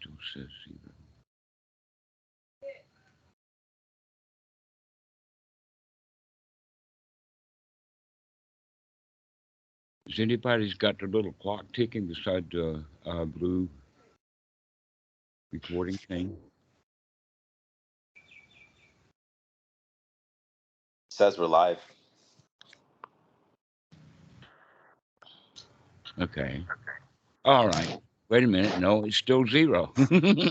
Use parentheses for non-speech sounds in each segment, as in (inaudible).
still says zero. Has anybody's got the little clock ticking beside the uh, blue recording thing? Says we're live. Okay. All right. Wait a minute. No, it's still zero. (laughs)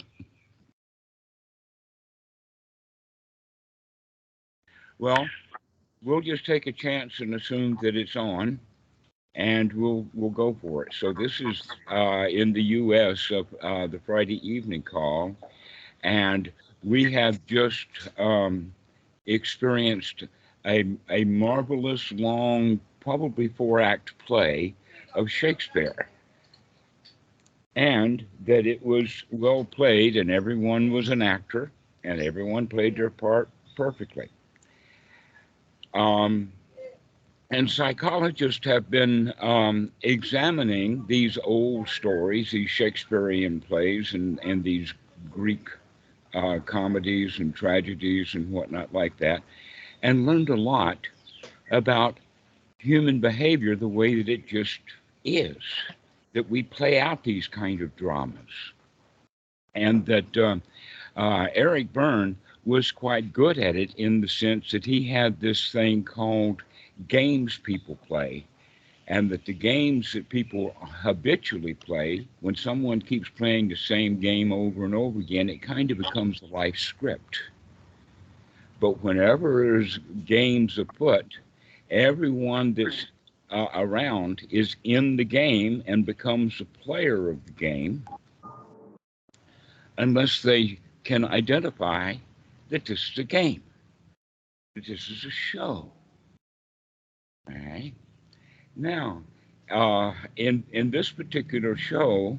well, we'll just take a chance and assume that it's on, and we'll we'll go for it. So this is uh, in the U.S. of uh, the Friday evening call, and we have just um, experienced a a marvelous long, probably four act play of Shakespeare and that it was well played and everyone was an actor and everyone played their part perfectly. Um, and psychologists have been um, examining these old stories, these Shakespearean plays, and, and these Greek uh, comedies and tragedies and whatnot like that, and learned a lot about human behavior the way that it just is that we play out these kind of dramas. And that uh, uh, Eric Berne was quite good at it in the sense that he had this thing called games people play. And that the games that people habitually play, when someone keeps playing the same game over and over again, it kind of becomes a life script. But whenever there's games afoot, everyone that's uh, around is in the game and becomes a player of the game unless they can identify that this is a game, that this is a show. All right. Now, uh, in in this particular show,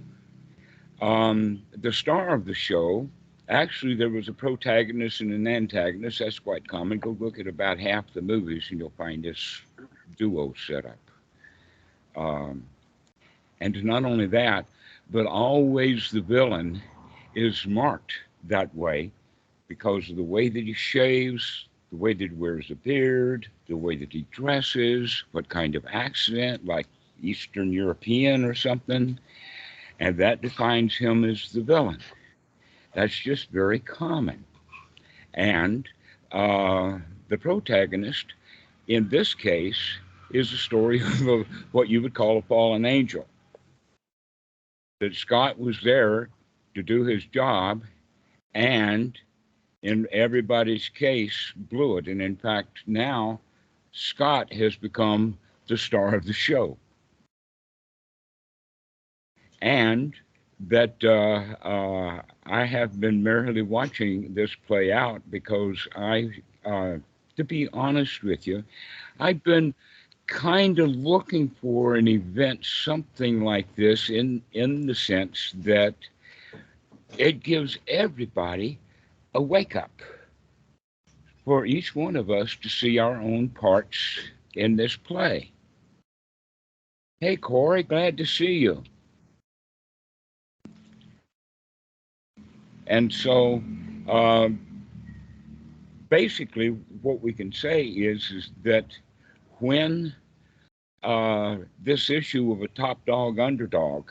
um, the star of the show, actually, there was a protagonist and an antagonist. That's quite common. Go look at about half the movies, and you'll find this duo setup. Um, and not only that, but always the villain is marked that way because of the way that he shaves, the way that he wears a beard, the way that he dresses, what kind of accent, like Eastern European or something. And that defines him as the villain. That's just very common. And uh, the protagonist, in this case, is the story (laughs) of a, what you would call a fallen angel. That Scott was there to do his job, and in everybody's case, blew it. And in fact, now Scott has become the star of the show. And that uh, uh, I have been merely watching this play out because I, uh, to be honest with you, I've been kind of looking for an event something like this in in the sense that it gives everybody a wake up for each one of us to see our own parts in this play. Hey Corey, glad to see you. And so um, basically what we can say is, is that when uh, this issue of a top dog underdog,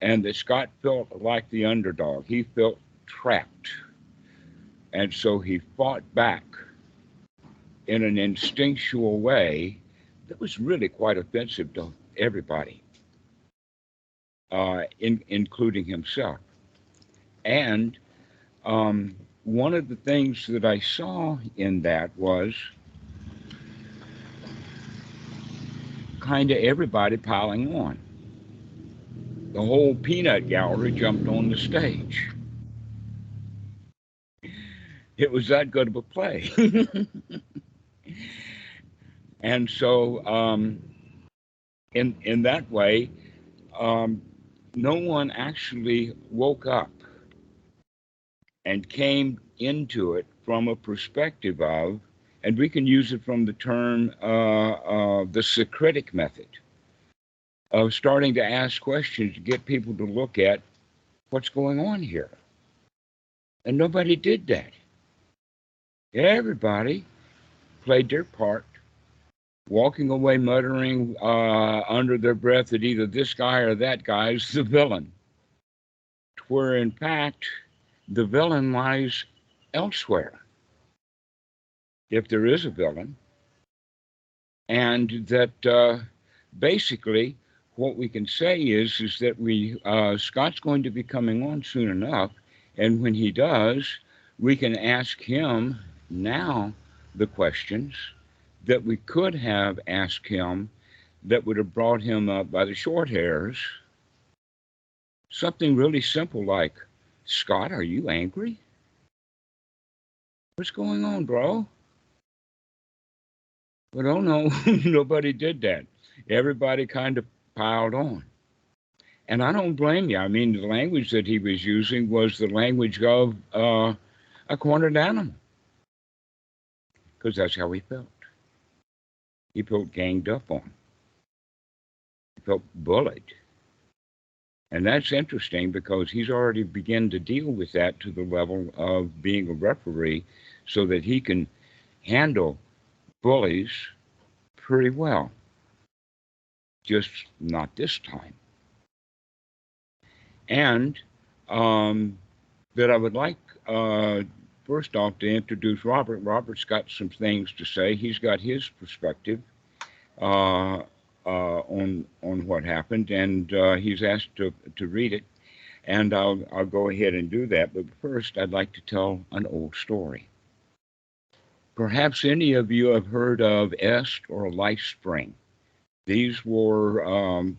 and that Scott felt like the underdog, he felt trapped. And so he fought back in an instinctual way that was really quite offensive to everybody, uh, in, including himself. And um, one of the things that I saw in that was kind of everybody piling on. The whole peanut gallery jumped on the stage. It was that good of a play. (laughs) and so, um, in in that way, um, no one actually woke up and came into it from a perspective of and we can use it from the term uh, uh, the Socratic method of starting to ask questions to get people to look at what's going on here. And nobody did that. Everybody played their part, walking away muttering uh, under their breath that either this guy or that guy is the villain. Where in fact, the villain lies elsewhere. If there is a villain, and that uh, basically what we can say is is that we uh, Scott's going to be coming on soon enough, and when he does, we can ask him now the questions that we could have asked him that would have brought him up by the short hairs. Something really simple like, Scott, are you angry? What's going on, bro? But oh no, (laughs) nobody did that. Everybody kind of piled on. And I don't blame you. I mean, the language that he was using was the language of uh, a cornered animal. Because that's how he felt. He felt ganged up on. He felt bullied. And that's interesting because he's already begun to deal with that to the level of being a referee so that he can handle bullies pretty well. Just not this time. And um, that I would like, uh, first off, to introduce Robert. Robert's got some things to say. He's got his perspective uh, uh, on on what happened, and uh, he's asked to to read it. And I'll I'll go ahead and do that. But first, I'd like to tell an old story. Perhaps any of you have heard of EST or LifeSpring. These were um,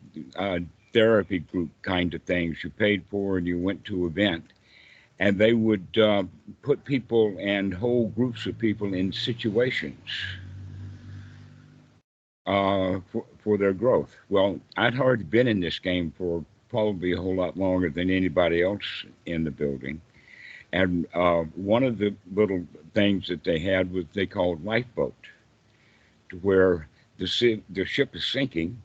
therapy group kind of things you paid for and you went to event. And they would uh, put people and whole groups of people in situations uh, for, for their growth. Well, I'd already been in this game for probably a whole lot longer than anybody else in the building. And uh, one of the little things that they had was they called lifeboat, to where the, the ship is sinking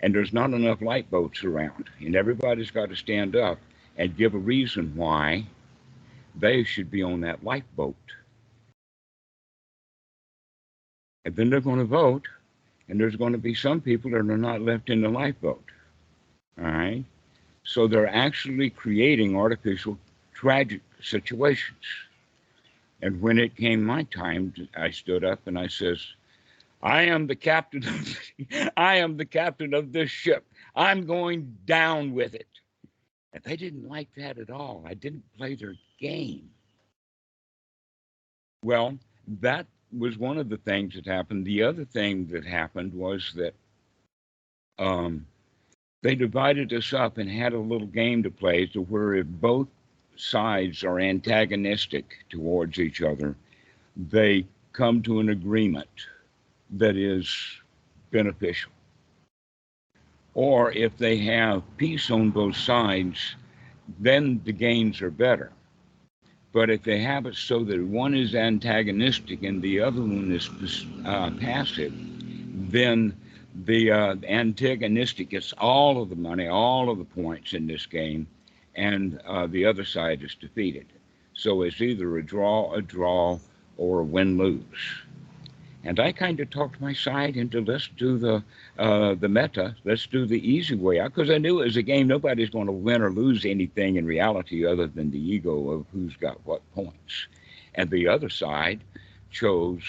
and there's not enough lifeboats around. And everybody's got to stand up and give a reason why they should be on that lifeboat. And then they're going to vote, and there's going to be some people that are not left in the lifeboat. All right? So they're actually creating artificial tragic situations. And when it came my time, I stood up and I says, I am the captain of the, (laughs) I am the captain of this ship. I'm going down with it. And they didn't like that at all. I didn't play their game. Well, that was one of the things that happened. The other thing that happened was that um, they divided us up and had a little game to play to where if both sides are antagonistic towards each other, they come to an agreement that is beneficial. Or if they have peace on both sides, then the gains are better. But if they have it so that one is antagonistic and the other one is uh, passive, then the uh, antagonistic gets all of the money, all of the points in this game, and uh, the other side is defeated. So it's either a draw, a draw, or a win lose. And I kind of talked my side into let's do the uh, the meta, let's do the easy way out, because I knew it was a game. Nobody's going to win or lose anything in reality other than the ego of who's got what points. And the other side chose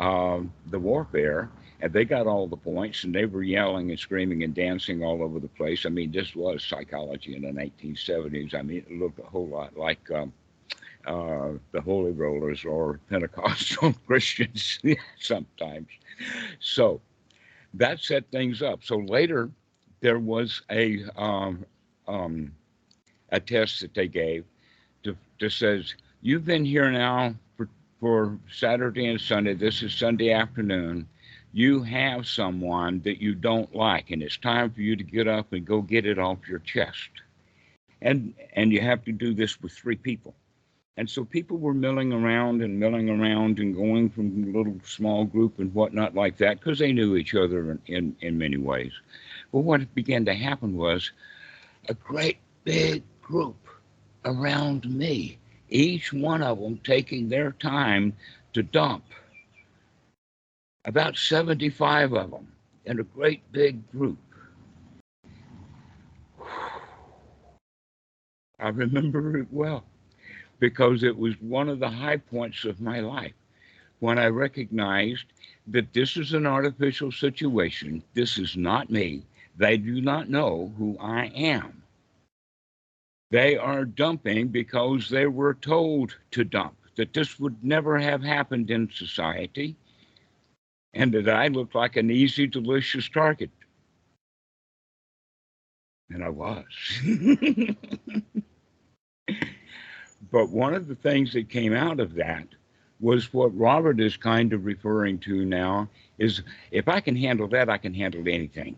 uh, the warfare, and they got all the points, and they were yelling and screaming and dancing all over the place. I mean, this was psychology in the 1970s. I mean, it looked a whole lot like um, uh, the Holy Rollers or Pentecostal (laughs) Christians (laughs) sometimes. So that set things up. So later, there was a um, um, a test that they gave that says you've been here now for, for Saturday and Sunday. This is Sunday afternoon you have someone that you don't like and it's time for you to get up and go get it off your chest. And and you have to do this with three people. And so people were milling around and milling around and going from little small group and whatnot like that because they knew each other in, in, in many ways. But what began to happen was a great big group around me, each one of them taking their time to dump. About 75 of them in a great big group. I remember it well because it was one of the high points of my life when I recognized that this is an artificial situation. This is not me. They do not know who I am. They are dumping because they were told to dump, that this would never have happened in society, and that I looked like an easy, delicious target. And I was. (laughs) but one of the things that came out of that was what Robert is kind of referring to now is if I can handle that, I can handle anything.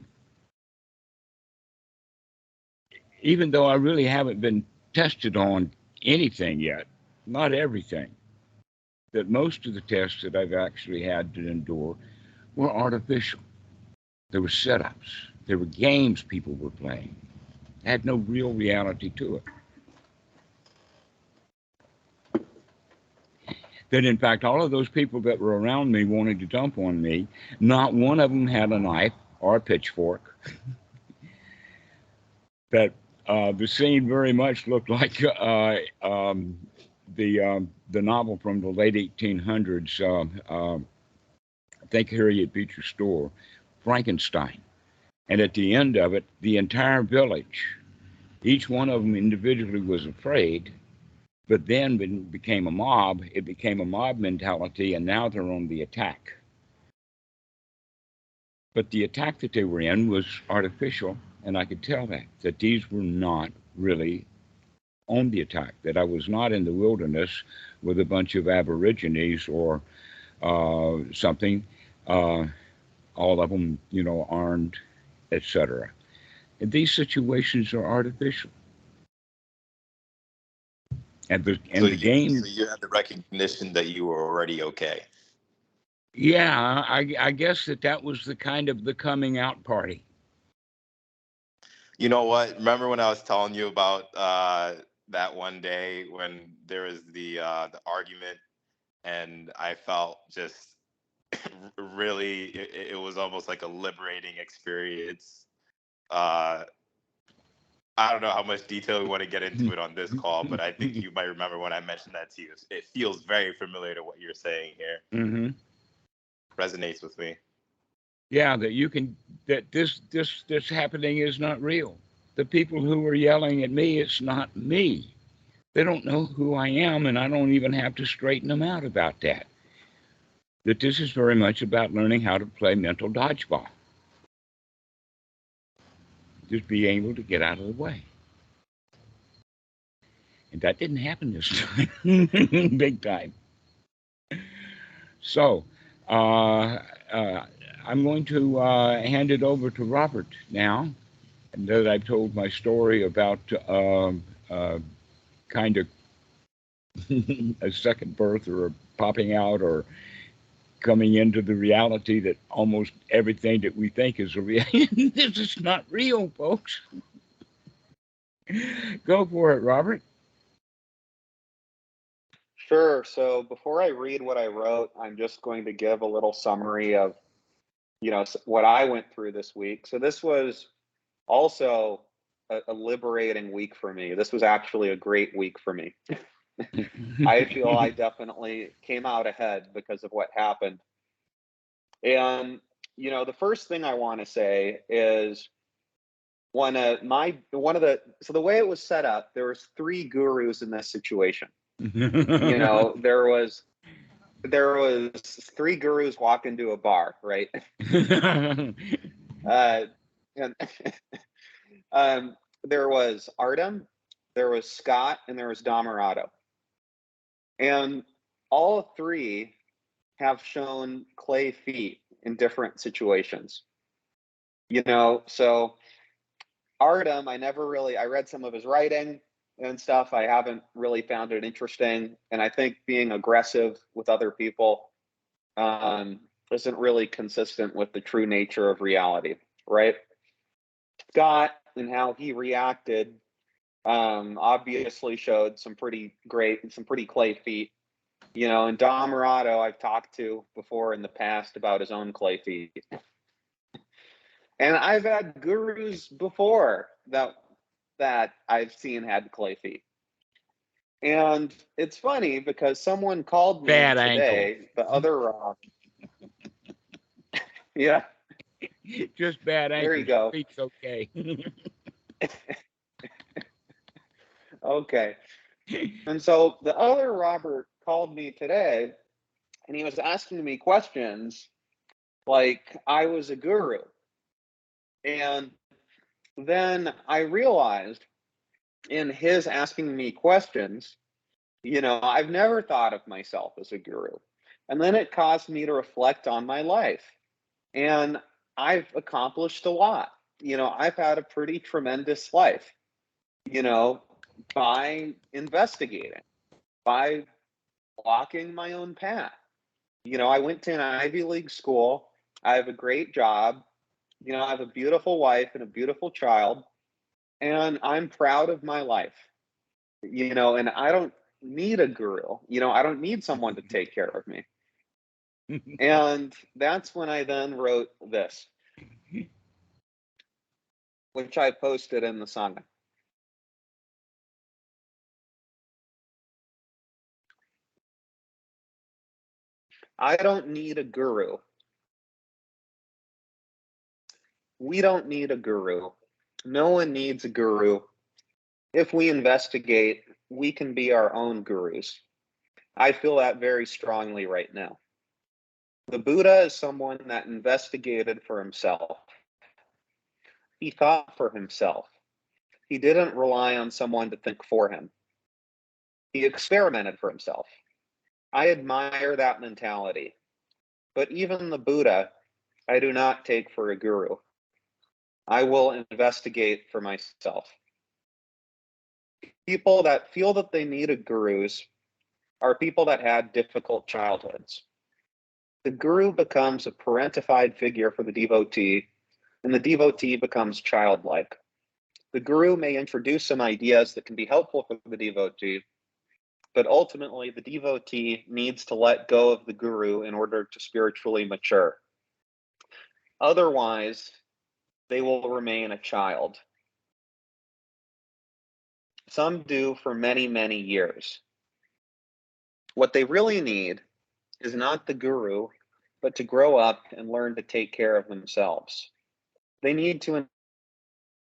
Even though I really haven't been tested on anything yet, not everything, that most of the tests that I've actually had to endure were artificial. There were setups, there were games people were playing, had no real reality to it. that in fact all of those people that were around me wanted to dump on me not one of them had a knife or a pitchfork (laughs) that uh, the scene very much looked like uh, um, the um, the novel from the late 1800s uh, um, i think harriet beecher stowe frankenstein and at the end of it the entire village each one of them individually was afraid but then when became a mob, it became a mob mentality, and now they're on the attack. But the attack that they were in was artificial, and I could tell that, that these were not really on the attack, that I was not in the wilderness with a bunch of aborigines or uh, something, uh, all of them, you know, armed, etc. And these situations are artificial and the and so the you, game. So you had the recognition that you were already okay. Yeah, I, I guess that that was the kind of the coming out party. You know what? Remember when I was telling you about uh, that one day when there was the uh, the argument, and I felt just (clears throat) really it, it was almost like a liberating experience. Uh, I don't know how much detail we want to get into it on this call, but I think you might remember when I mentioned that to you. It feels very familiar to what you're saying here. Mm-hmm. Resonates with me. Yeah, that you can that this this this happening is not real. The people who are yelling at me, it's not me. They don't know who I am, and I don't even have to straighten them out about that. That this is very much about learning how to play mental dodgeball just being able to get out of the way. And that didn't happen this time, (laughs) big time. So, uh, uh, I'm going to uh, hand it over to Robert now. And that I've told my story about um, uh, kind of (laughs) a second birth or popping out or coming into the reality that almost everything that we think is a (laughs) reality. this is not real, folks. Go for it, Robert. Sure. So before I read what I wrote, I'm just going to give a little summary of, you know, what I went through this week. So this was also a, a liberating week for me. This was actually a great week for me. (laughs) I feel I (laughs) definitely came out ahead because of what happened. And you know, the first thing I want to say is one of my one of the so the way it was set up, there was three gurus in this situation. you know, (laughs) there was there was three gurus walk into a bar, right? uh, and (laughs) um, there was Artem, there was Scott, and there was Dhammarato. And all three have shown clay feet in different situations. You know, so Artem, I never really I read some of his writing and stuff. I haven't really found it interesting. And I think being aggressive with other people um, isn't really consistent with the true nature of reality, right? Scott and how he reacted Um, obviously showed some pretty great, and some pretty clay feet. You know, and Dhammarato, I've talked to before in the past about his own clay feet. And I've had gurus before that that I've seen had clay feet. And it's funny because someone called me Bad today, ankle. the other rock. (laughs) yeah, (laughs) Just bad ankle. There you go. Feet's okay. (laughs) okay. And so the other Robert called me today and he was asking me questions like I was a guru. And then I realized in his asking me questions, you know, I've never thought of myself as a guru. And then it caused me to reflect on my life. And I've accomplished a lot. You know, I've had a pretty tremendous life, you know, by investigating, by walking my own path. You know, I went to an Ivy League school. I have a great job. You know, I have a beautiful wife and a beautiful child. And I'm proud of my life. You know, and I don't need a guru. You know, I don't need someone to mm-hmm. take care of me. (laughs) And that's when I then wrote this, which I posted in the Sangha. I don't need a guru. We don't need a guru. No one needs a guru. If we investigate, we can be our own gurus. I feel that very strongly right now. The Buddha is someone that investigated for himself. He thought for himself. He didn't rely on someone to think for him. He experimented for himself. I admire that mentality. But even the Buddha, I do not take for a guru. I will investigate for myself. People that feel that they need a gurus are people that had difficult childhoods. The guru becomes a parentified figure for the devotee, and the devotee becomes childlike. The guru may introduce some ideas that can be helpful for the devotee, but ultimately the devotee needs to let go of the guru in order to spiritually mature. Otherwise, they will remain a child. Some do for many, many years. What they really need is not the guru, but to grow up and learn to take care of themselves. They need to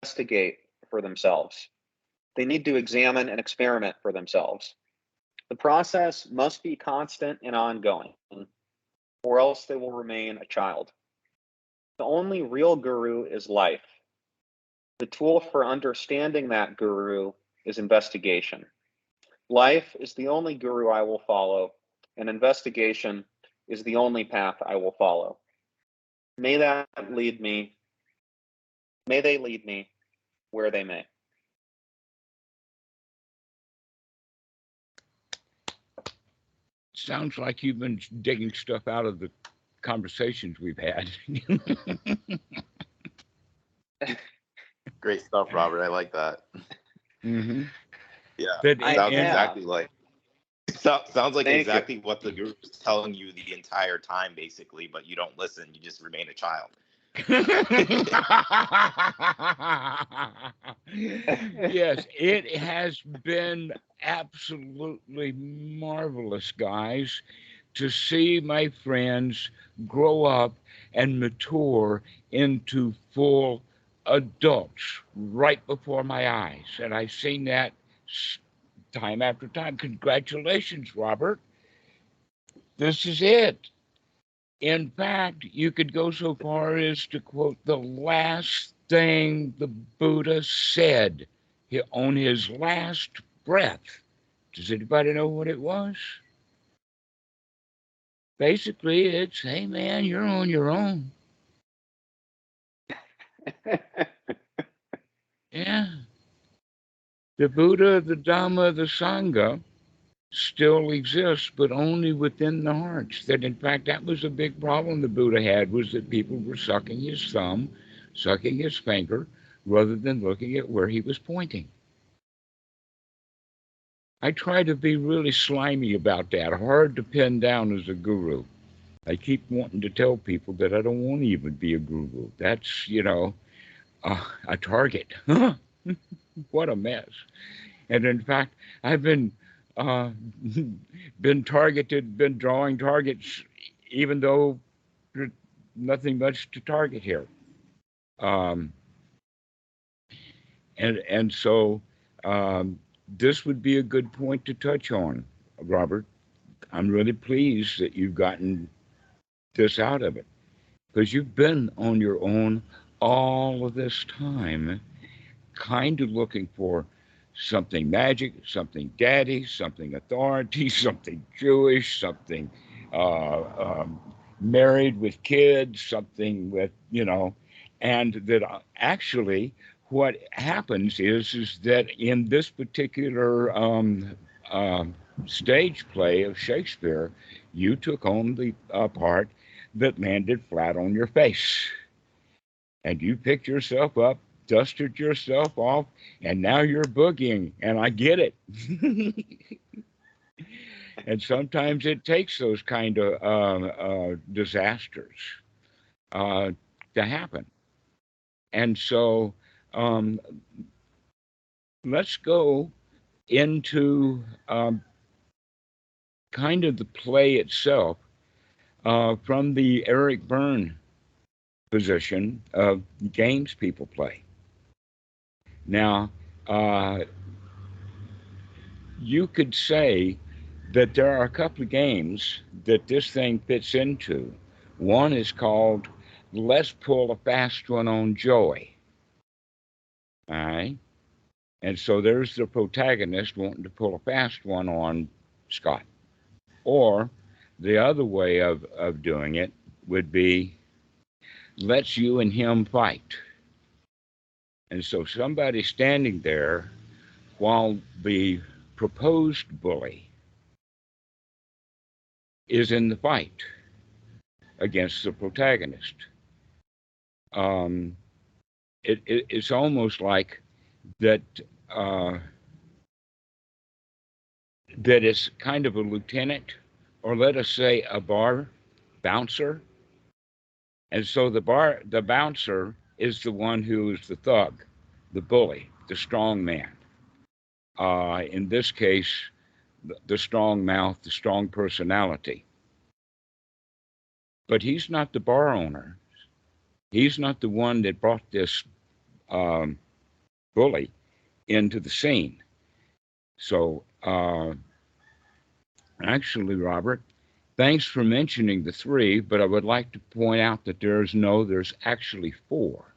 investigate for themselves. They need to examine and experiment for themselves. The process must be constant and ongoing, or else they will remain a child. The only real guru is life. The tool for understanding that guru is investigation. Life is the only guru I will follow, and investigation is the only path I will follow. May that lead me, may they lead me where they may. Sounds like you've been digging stuff out of the conversations we've had. (laughs) Great stuff, Robert. I like that. hmm Yeah. But I- sounds yeah. exactly like so, sounds like Thank you. exactly what the guru is telling you the entire time, basically, but you don't listen. You just remain a child. (laughs) yes, it (laughs) has been absolutely marvelous, guys, to see my friends grow up and mature into full adults right before my eyes. And I've seen that s- time after time. Congratulations, Robert. This is it. In fact, you could go so far as to quote the last thing the Buddha said on his last breath. Does anybody know what it was? Basically, it's hey, man, you're on your own. (laughs) Yeah. The Buddha, the Dhamma, the Sangha still exists, but only within the hearts. That in fact that was a big problem the Buddha had was that people were sucking his thumb, sucking his finger, rather than looking at where he was pointing. I try to be really slimy about that, hard to pin down as a guru. I keep wanting to tell people that I don't want to even be a guru. That's, you know, uh, a target. (laughs) what a mess. And in fact, I've been uh, (laughs) been targeted, been drawing targets, even though there's nothing much to target here. Um, and and so um, this would be a good point to touch on, Robert. I'm really pleased that you've gotten this out of it because you've been on your own all of this time, kind of looking for something magic, something daddy, something authority, (laughs) something Jewish, something uh, um, married with kids, something with, you know, and that uh, actually what happens is is that in this particular um, uh, stage play of Shakespeare, you took on the uh, part that landed flat on your face, and you picked yourself up, dusted yourself off, and now you're boogieing, and I get it. (laughs) and sometimes it takes those kind of uh, uh, disasters uh, to happen. And so um, let's go into um, kind of the play itself uh, from the Eric Berne position of games people play. Now, uh, you could say that there are a couple of games that this thing fits into. One is called Let's Pull a Fast One on Joey. All right. And so there's the protagonist wanting to pull a fast one on Scott. Or the other way of, of doing it would be let's you and him fight. And so somebody standing there while the proposed bully is in the fight against the protagonist. Um, it, it, it's almost like that uh, that is kind of a lieutenant, or let us say a bar bouncer. And so the bar the bouncer is the one who is the thug, the bully, the strong man. Uh, in this case, the, strong mouth, the strong personality. But he's not the bar owner. He's not the one that brought this um, bully into the scene. So, uh, actually, Robert, thanks for mentioning the three, but I would like to point out that there's no, there's actually four.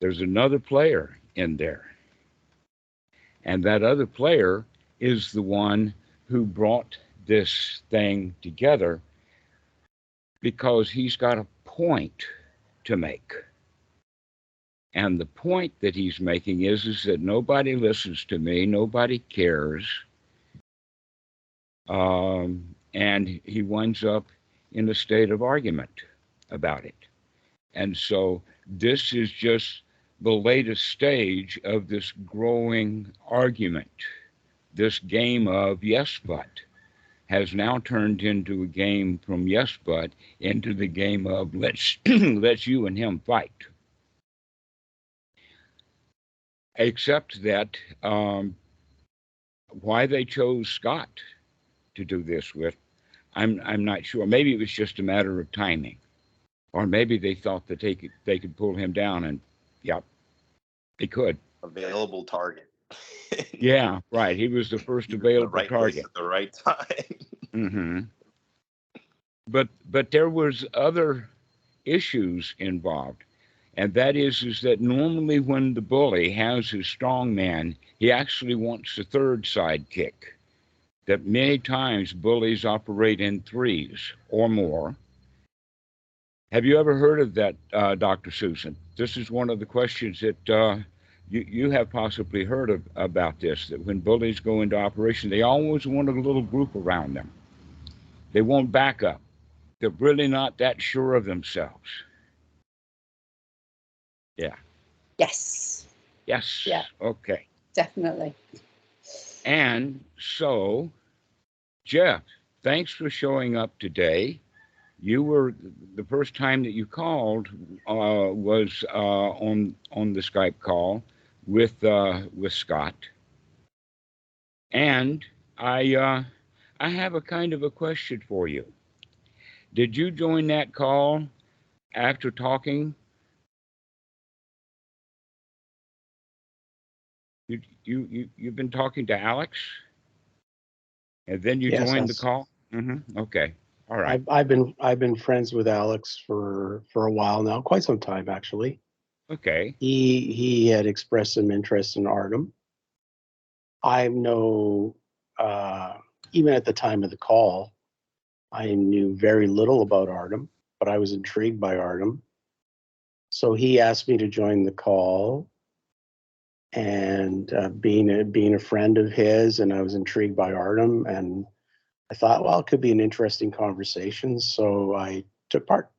There's another player in there. And that other player is the one who brought this thing together because he's got a point to make. And the point that he's making is, is that nobody listens to me, nobody cares. Um, and he winds up in a state of argument about it. And so this is just the latest stage of this growing argument, this game of yes, but has now turned into a game from yes, but into the game of let's (clears throat) let's you and him fight except that um, why they chose Scott to do this with, I'm I'm not sure. Maybe it was just a matter of timing, or maybe they thought that they could they could pull him down, and yep, they could. Available target. (laughs) yeah, right. He was the first available the right target at the right time. (laughs) hmm But but there was other issues involved. And that is, is that normally when the bully has his strong man, he actually wants a third sidekick. That many times bullies operate in threes or more. Have you ever heard of that, uh, Dr. Susan? This is one of the questions that uh, you, you have possibly heard of about this. That when bullies go into operation, they always want a little group around them. They won't back up. They're really not that sure of themselves. Yeah. Yes. Yes. Yeah. Okay. definitely. And so, Jeff, thanks for showing up today. You were the first time that you called uh, was uh, on on the Skype call with uh, with Scott, and I uh, I have a kind of a question for you. Did you join that call after talking? You you you you've been talking to Alex, and then you Yes, joined the call. Mm-hmm. Okay. All right. I've, I've been, I've been friends with Alex for, for a while now, quite some time, actually. Okay. He, he had expressed some interest in Artem. I know, uh, even at the time of the call, I knew very little about Artem, but I was intrigued by Artem. So he asked me to join the call. And uh, being a, being a friend of his, and I was intrigued by Artem, and I thought, well, it could be an interesting conversation. So I took part.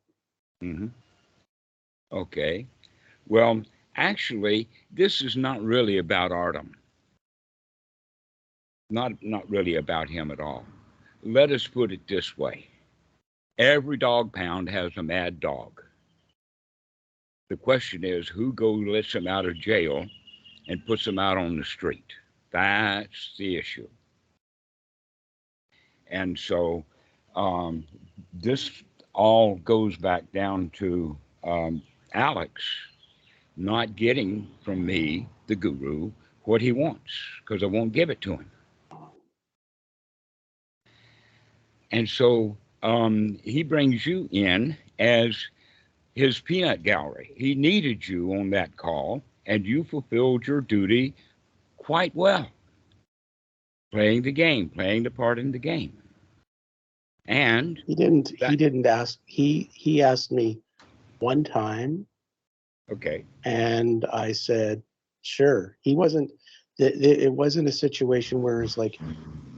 Mm-hmm. Okay. Well, actually, this is not really about Artem. Not not really about him at all. Let us put it this way. Every dog pound has a mad dog. The question is who goes lets him out of jail and puts him out on the street. That's the issue. And so um, this all goes back down to um, Alex not getting from me, the guru, what he wants because I won't give it to him. And so um, he brings you in as his peanut gallery. He needed you on that call, and you fulfilled your duty quite well. Playing the game, playing the part in the game. And He didn't, he didn't ask, he, he asked me one time okay, and I said, sure. He wasn't, it, it it wasn't a situation where it's like,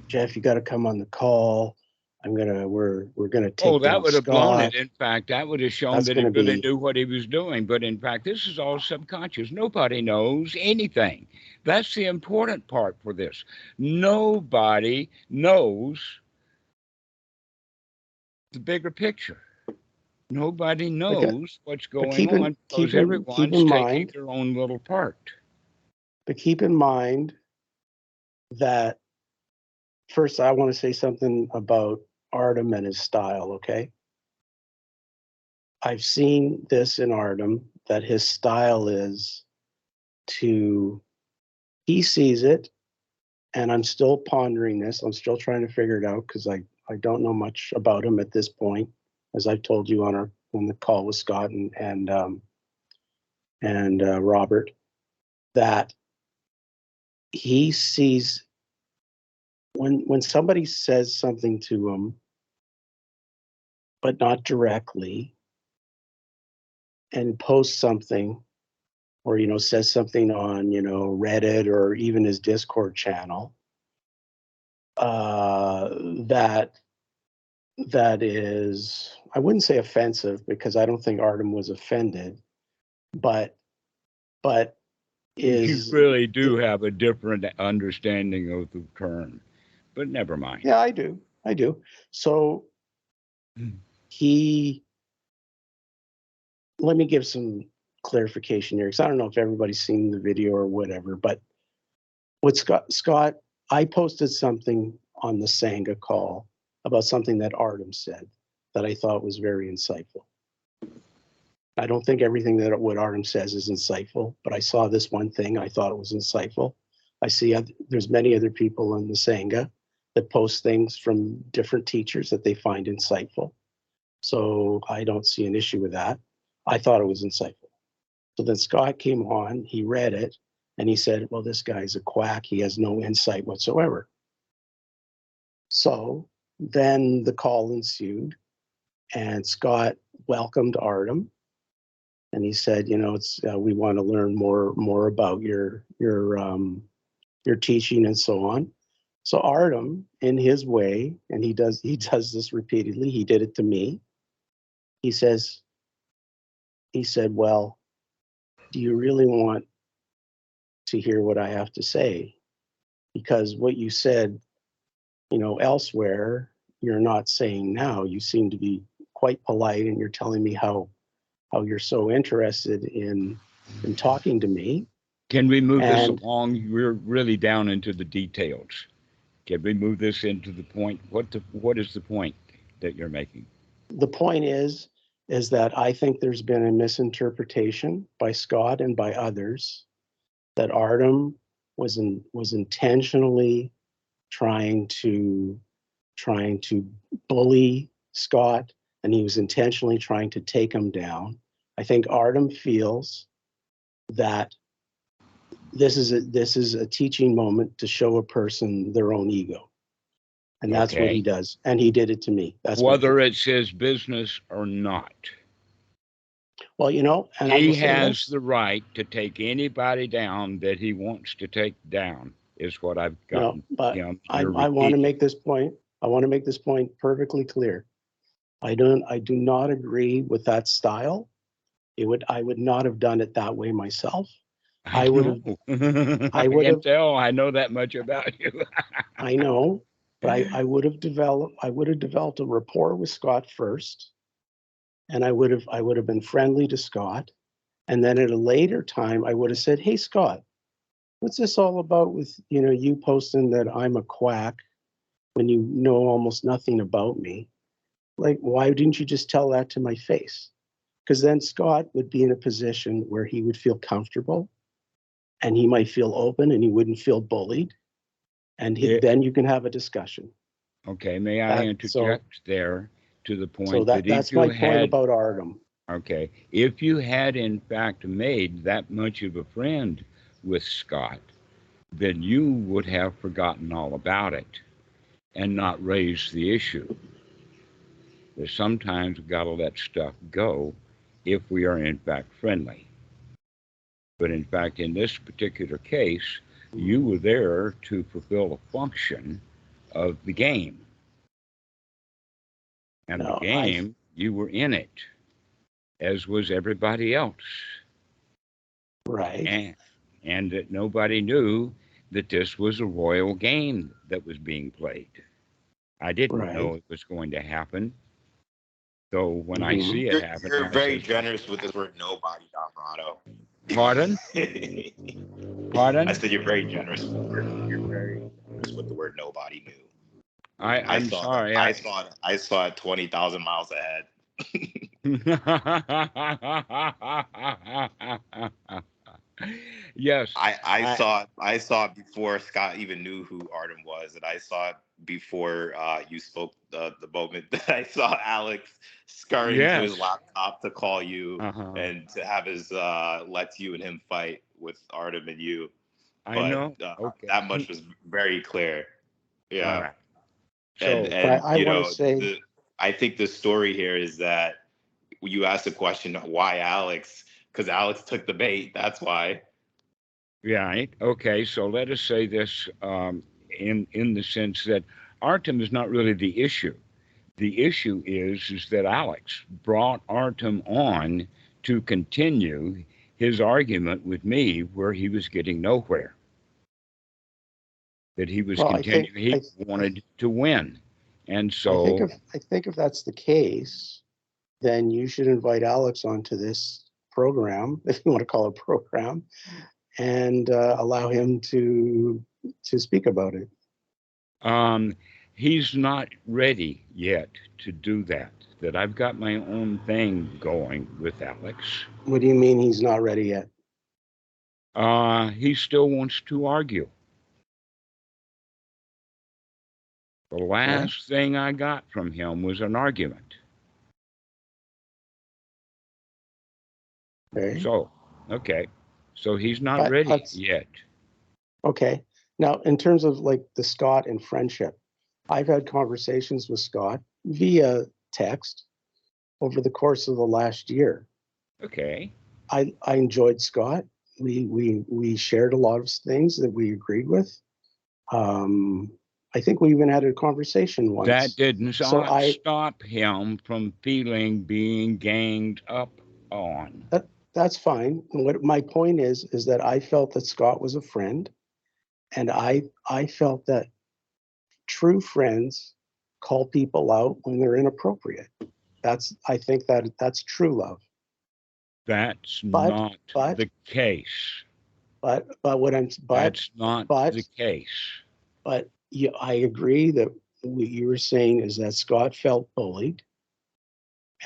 Jeff, you got to come on the call. I'm gonna, we're, we're gonna take. Oh, that would have blown it. In fact, that would have shown That's that he really be- knew what he was doing. But in fact, this is all subconscious. Nobody knows anything. That's the important part for this. Nobody knows the bigger picture. Nobody knows what's going keep in- on keep because in- everyone's keep in taking mind- their own little part. But keep in mind that first, I want to say something about Artem and his style, okay? I've seen this in Artem that his style is to, he sees it, and I'm still pondering this. I'm still trying to figure it out because I, I don't know much about him at this point, as I've told you on our on the call with Scott and and um, and uh, Robert, that he sees when when somebody says something to him but not directly and posts something or you know says something on you know reddit or even his discord channel uh that that is i wouldn't say offensive because i don't think artem was offended but but is you really do have a different understanding of the term, but never mind. Yeah, I do. I do. So Hmm. he, let me give some clarification here because I don't know if everybody's seen the video or whatever, but with Scott, Scott, I posted something on the Sangha call about something that Artem said that I thought was very insightful. I don't think everything that what Artem says is insightful, but I saw this one thing. I thought it was insightful. I see oth- there's many other people in the Sangha that post things from different teachers that they find insightful. So I don't see an issue with that. I thought it was insightful. So then Scott came on, he read it, and he said, Well, this guy's a quack. He has no insight whatsoever. So then the call ensued, and Scott welcomed Artem. And he said, you know, it's uh, we want to learn more more about your your um, your teaching and so on. So Artem, in his way, and he does he does this repeatedly. He did it to me. He says, he said, "Well, do you really want to hear what I have to say. Because what you said, you know, elsewhere, you're not saying now. You seem to be quite polite and you're telling me how how you're so interested in in talking to me. Can we move this along? We're really down into the details. Can we move this into the point? What the, what is the point that you're making? The point is, is that I think there's been a misinterpretation by Scott and by others that Artem was in, was intentionally trying to trying to bully Scott and he was intentionally trying to take him down. I think Artem feels that this is a this is a teaching moment to show a person their own ego. And that's what he does. And he did it to me. That's Whether it says business or not, Well, you know, and he has the right to take anybody down that he wants to take down, is what I've you know, gotten. but him I, I want to make this point. I want to make this point perfectly clear. I don't, I do not agree with that style. It would, I would not have done it that way myself. I would've- (laughs) I I would've- can tell. I know that much about you. I know, but I, (laughs) I would have developed, I would have developed a rapport with Scott first. And I would have, I would have been friendly to Scott. And then at a later time, I would have said, hey, Scott, what's this all about with, you know, you posting that I'm a quack when you know almost nothing about me? Like, why didn't you just tell that to my face? Because then Scott would be in a position where he would feel comfortable and he might feel open and he wouldn't feel bullied. And he, Yeah. then you can have a discussion. Okay, may I That- so- interject there to the point So that, that that's if you my point had, about Artem. okay, if you had in fact made that much of a friend with Scott, then you would have forgotten all about it and not raised the issue. That sometimes we gotta let stuff go if we are in fact friendly. But in fact, in this particular case, you were there to fulfill a function of the game. And No, the I- game, you were in it, as was everybody else. Right. And, and that nobody knew that this was a royal game that was being played. I didn't know it was going to happen. So when I Mhm. see it You're, happen, you're I very say, generous with this word nobody, Alvarado. Pardon? (laughs) Pardon? I said you're very generous with the word. You're very generous with the word nobody knew. I, I I'm saw sorry. It, I saw it. I saw it twenty thousand miles ahead. yes. I, I, I- saw it. I saw it before Scott even knew who Artem was, and I saw it before uh, you spoke the the moment (laughs) that I saw Alex scurrying to his laptop to call you Uh-huh. and to have his uh, let you and him fight with Artem and you. I But, know. uh, Okay. that much was very clear. Yeah. Right. So, and But and I you know say- the, i think the story here is that you asked the question why alex because alex took the bait that's why right. Okay. So let us say this um, in in the sense that Artem is not really the issue. The issue is is that Alex brought Artem on to continue his argument with me where he was getting nowhere. That he was Well, I think- continuing, he I- wanted to win. And I so, think if, I think if that's the case, then you should invite Alex onto this program, (laughs) if you want to call it a program, and uh, allow him to, to speak about it. um, he's not ready yet to do that. That I've got my own thing going with Alex. What do you mean he's not ready yet? Uh, he still wants to argue. The last thing I got from him was an argument. Okay. So, okay. So he's not ready yet. Okay. Now, in terms of like the Scott and friendship, I've had conversations with Scott via text over the course of the last year. Okay. I, I enjoyed Scott. We, we, we shared a lot of things that we agreed with. Um, I think we even had a conversation once. That didn't So stop, I- stop him from feeling being ganged up on. that's fine. And what my point is, is that I felt that Scott was a friend. And I, I felt that true friends call people out when they're inappropriate. That's, I think that that's true love. That's But- not but- the case. But, but what I'm, but, That's not but- the case. but yeah, I agree that what you were saying is that Scott felt bullied.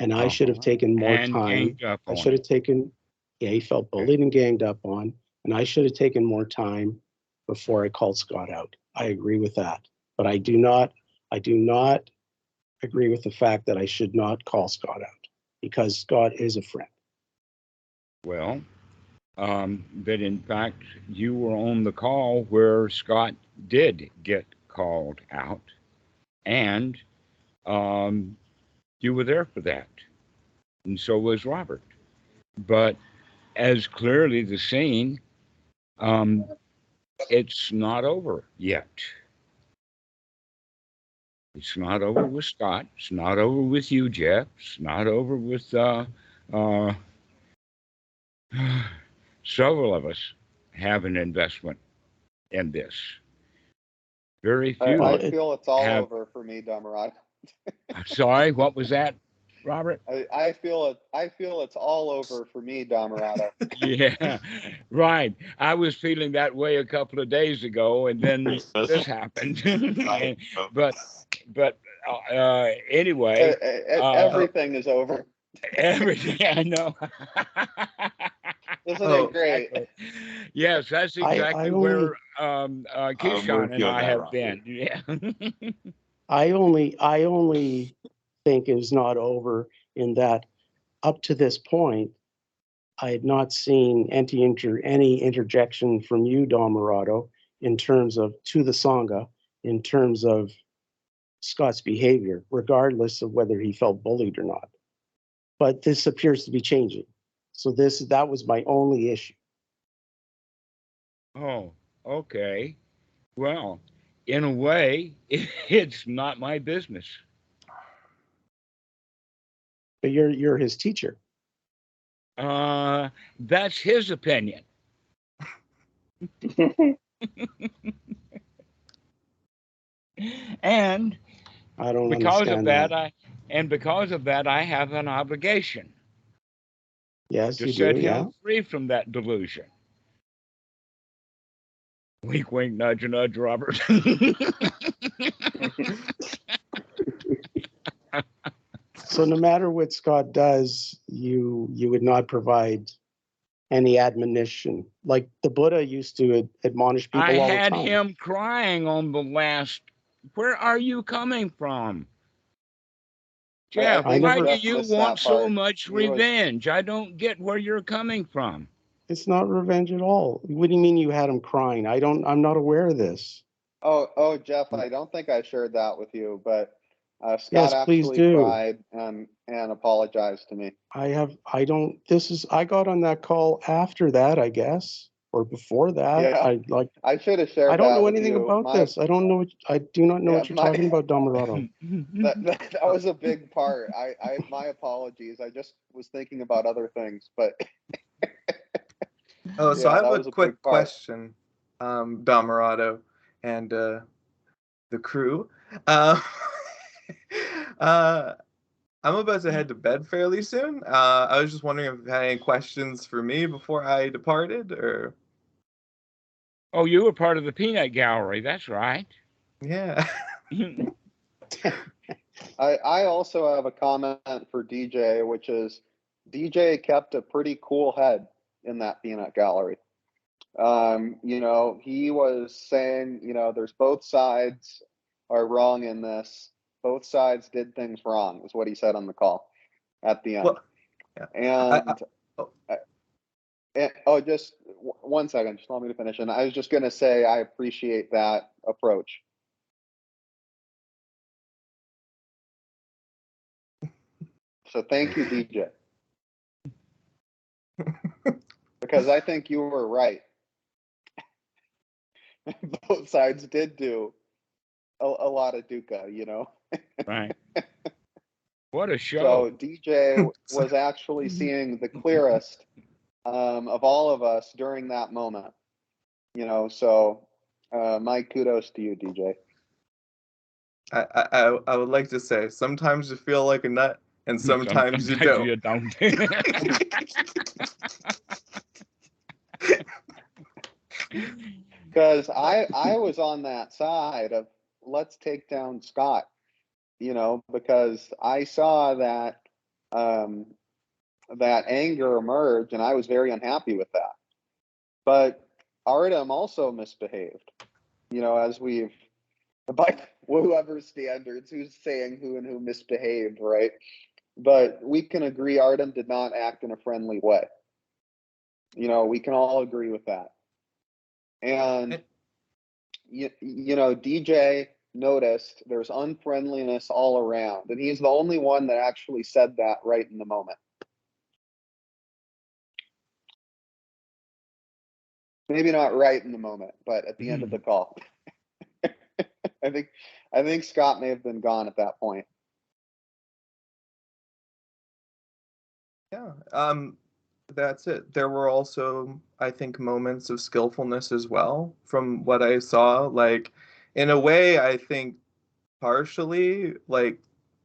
And I should have Uh-huh. taken more and time. ganged up I on should have taken, yeah, he felt bullied and ganged up on, and I should have taken more time before I called Scott out. I agree with that. But I do not, I do not agree with the fact that I should not call Scott out because Scott is a friend. Well, um, that in fact, you were on the call where Scott did get called out. And um, you were there for that. And so was Robert. But as clearly the scene, um, it's not over yet. It's not over with Scott. It's not over with you, Jeff. It's not over with uh, uh, (sighs) several of us have an investment in this. Very few. I it- feel it's all have- over for me, Dhammarato. (laughs) I'm Sorry, what was that, Robert? I, I feel it. I feel it's all over for me, Dhammarato. (laughs) Yeah, right. I was feeling that way a couple of days ago, and then (laughs) this happened. but, but uh, uh, anyway, uh, Everything is over. everything I know. Isn't Oh, it great? yes, that's I- exactly I where um, uh, Keyshawn and I have Rob. been. (laughs) Yeah. I only, I only think it was not over in that up to this point, I had not seen any inter, any interjection from you, Dhammarato, in terms of to the Sangha, in terms of Scott's behavior, regardless of whether he felt bullied or not. But this appears to be changing. So this, that was my only issue. Oh, okay. Well, in a way, (laughs) it's not my business. But you're, you're his teacher. Uh, that's his opinion. (laughs) and I don't because of understand that, I and because of that, I have an obligation Yes, to you set do, him yeah. free from that delusion. Wink, wink, nudge, nudge, Robert. (laughs) So no matter what Scott does, you, you would not provide any admonition, like the Buddha used to ad- admonish people I all had the time. him crying on the last. Where are you coming from? I- I Jeff, why do you want so part. much revenge? I don't get where you're coming from. It's not revenge at all. What do you mean you had him crying? I don't, I'm not aware of this. Oh, oh, Jeff, I don't think I shared that with you, but uh, Yes, Scott please actually do. cried and and apologized to me. I have, I don't, this is, I got on that call after that, I guess, or before that. Yeah. I like, I should have shared. I don't that know anything you. about My- this. I don't know, what I do not know Yeah, what you're my- talking about, (laughs) Dhammarato. That, that, that was a big part. I, I, my apologies. I just was thinking about other things, but Oh, so Yeah, I have a was a quick question, um, Dhammarato and uh, the crew. Uh, (laughs) uh, I'm about to head to bed fairly soon. Uh, I was just wondering if you had any questions for me before I departed, or oh, you were part of the peanut gallery. That's right. yeah. (laughs) (laughs) I, I also have a comment for DJ, which is DJ kept a pretty cool head in that peanut gallery. Um, you know, he was saying, you know, there's both sides are wrong in this. Both sides did things wrong, is what he said on the call at the end. Well, yeah. And, I- oh. uh, and oh, just w- one second, just allow me to finish. And I was just gonna say, I appreciate that approach. So thank you, DJ. (laughs) because I think you were right. (laughs) Both sides did do a, a lot of dukkha, you know. right. (laughs) What a show! So. DJ (laughs) was actually (laughs) seeing the clearest um, of all of us during that moment. You know, so uh, my kudos to you, DJ. I, I I- I would like to say sometimes you feel like a nut and sometimes you don't. don't. because I I was on that side of let's take down Scott, you know, because I saw that um, that anger emerge, and I was very unhappy with that. But Artem also misbehaved, you know, as we've by whoever standards, who's saying who and who misbehaved, right? But we can agree Artem did not act in a friendly way. You know, we can all agree with that. And you, you know, DJ noticed there's unfriendliness all around, and he's the only one that actually said that right in the moment. Maybe not right in the moment, but at the end of the call. (laughs) I think I think Scott may have been gone at that point. Yeah. Um that's it. There were also I think moments of skillfulness as well from what I saw. Like in a way I think partially like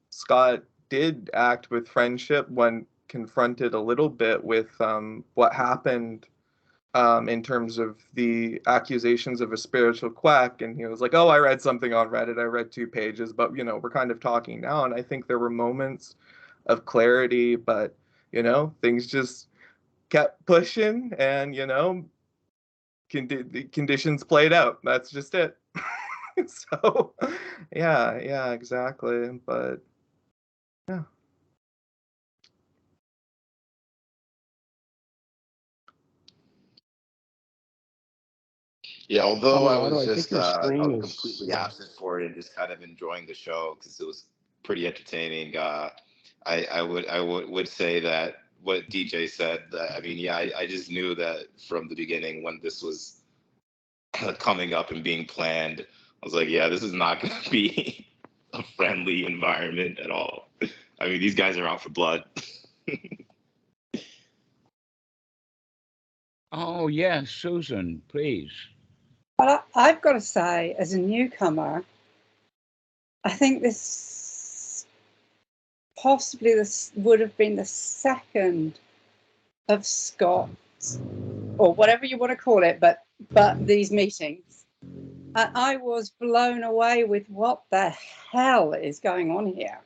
Scott did act with friendship when confronted a little bit with um what happened um in terms of the accusations of a spiritual quack and he was like, "Oh, I read something on Reddit. I read two pages, but you know, we're kind of talking now." And I think there were moments of clarity, but you know things just kept pushing and you know condi- the conditions played out that's just it (laughs) (laughs) so yeah yeah exactly but yeah Yeah, although I was I just uh, I screen was is- completely absent for it and just kind of enjoying the show because it was pretty entertaining. Uh, I, I would I would, would say that what DJ said. That, I mean, yeah, I, I just knew that from the beginning when this was (clears throat) coming up and being planned. I was like, yeah, this is not (laughs) going to be a friendly environment at all. I mean, these guys are out for blood. (laughs) oh yes, Susan, please. Well, I, I've got to say, as a newcomer, I think this possibly this would have been the second of Scott's, or whatever you want to call it, but but these meetings. I was blown away with what the hell is going on here.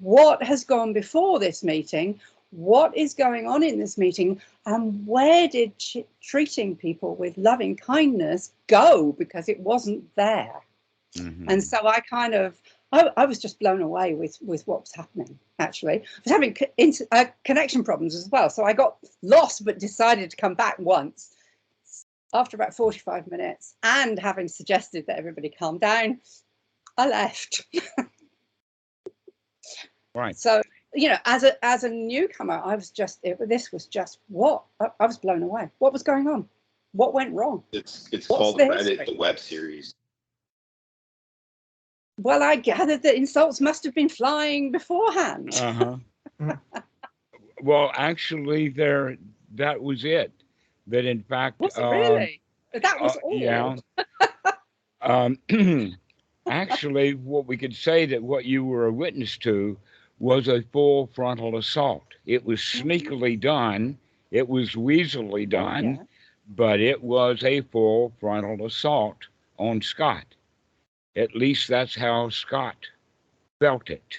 What has gone before this meeting? What is going on in this meeting? And where did ch- treating people with loving kindness go? Because it wasn't there. Mhm. And so I kind of, I, I was just blown away with, with what was happening, actually. I was having co- inter, uh, connection problems as well. So I got lost, but decided to come back once after about 45 minutes and having suggested that everybody calm down. I left. (laughs) right. So, you know, as a as a newcomer, I was just it, this was just what I, I was blown away. What was going on? What went wrong? It's it's What's called the Reddit, history? the web series. Well, I gathered that insults must have been flying beforehand. Uh huh. (laughs) well, actually, there that was it. That in fact, was it um, really? That was uh, all. yeah. (laughs) um, (clears throat) actually, what we could say that what you were a witness to was a full frontal assault. It was sneakily done. It was weaselly done, Yeah. but it was a full frontal assault on Scott. At least that's how Scott felt it.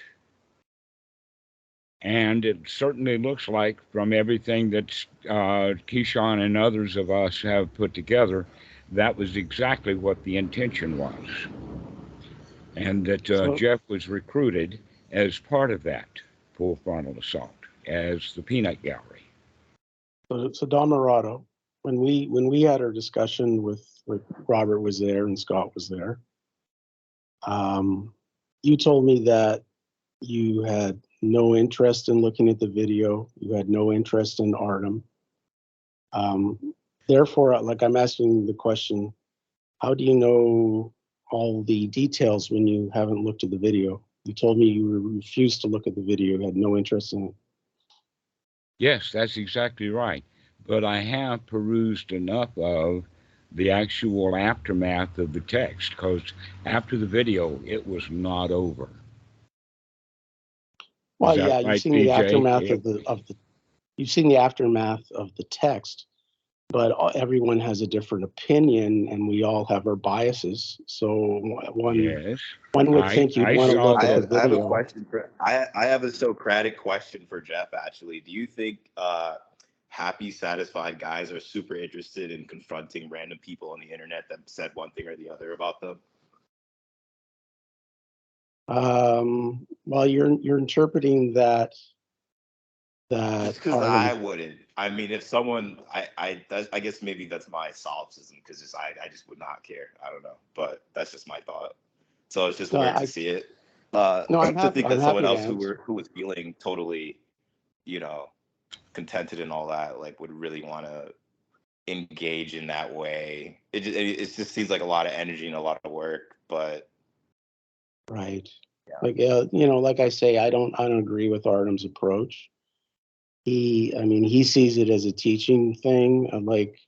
And it certainly looks like, from everything that uh, Keyshawn and others of us have put together, that was exactly what the intention was. And that uh, So- Jeff was recruited as part of that full frontal assault as the peanut gallery. So, so Dhammarato, when we when we had our discussion with with Robert was there and Scott was there, um, you told me that you had no interest in looking at the video. You had no interest in Artem. Um, therefore, like I'm asking the question, how do you know all the details when you haven't looked at the video? You told me you refused to look at the video, had no interest in it. Yes, that's exactly right. but I have perused enough of the actual aftermath of the text because after the video, it was not over. Well, yeah, you've right, seen the BJ? aftermath Yeah. of the, of the, you've seen the aftermath of the text, but everyone has a different opinion and we all have our biases. So one, Yes. one would I- think you'd I want to look I at have, the I have a question for I I have a Socratic question for Jeff actually. Do you think uh happy satisfied guys are super interested in confronting random people on the internet that said one thing or the other about them? Um, well, you're, you're interpreting that, that. Because I wouldn't. I mean, if someone, I, I, that's, I guess maybe that's my solipsism because just I, I just would not care. I don't know, but that's just my thought. So it's just No, weird I- to see it. Uh, No, I'm (clears throat) to happy- think I'm that someone happy to else who were who was feeling totally, you know, contented and all that, like would really want to engage in that way. It just, it, it just seems like a lot of energy and a lot of work, but Right. Yeah. Like, uh, you know, like I say, I don't, I don't agree with Artem's approach. He, I mean, he sees it as a teaching thing. I'm like,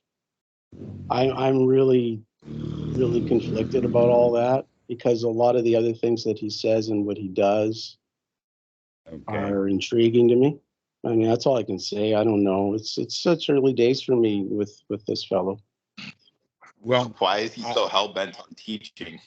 I, I'm really, really conflicted about all that because a lot of the other things that he says and what he does Okay. are intriguing to me. I mean, that's all I can say. I don't know. It's, it's such early days for me with, with this fellow. Well, why is he so hell bent on teaching?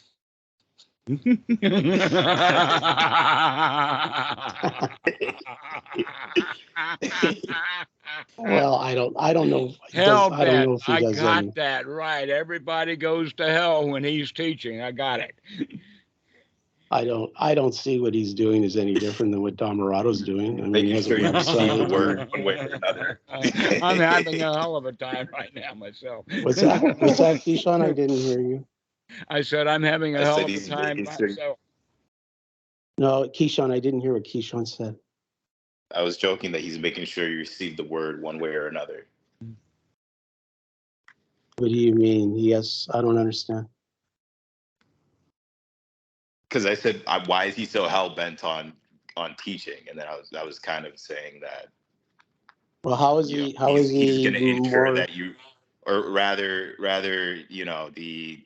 Well, I don't, I don't know. He does- hell I don't know if he I does got any. that right. Everybody goes to hell when he's teaching. I got it. I don't, I don't see what he's doing is any different than what Dhammarato's doing. I mean, he Making has sure you receive the word one way or another. (laughs) I'm having a hell of a time right now myself. What's that? What's that, Keyshawn? I didn't hear you. I said I'm having a I hell of a he's time making myself. No, Keyshawn, I didn't hear what Keyshawn said. I was joking that he's making sure you receive the word one way or another. What do you mean? Yes, I don't understand. Because I said, I, why is he so hell bent on on teaching? And then I was I was kind of saying that Well, how is you know, he, how he's, is he he's going to ensure more, that you, or rather rather you know the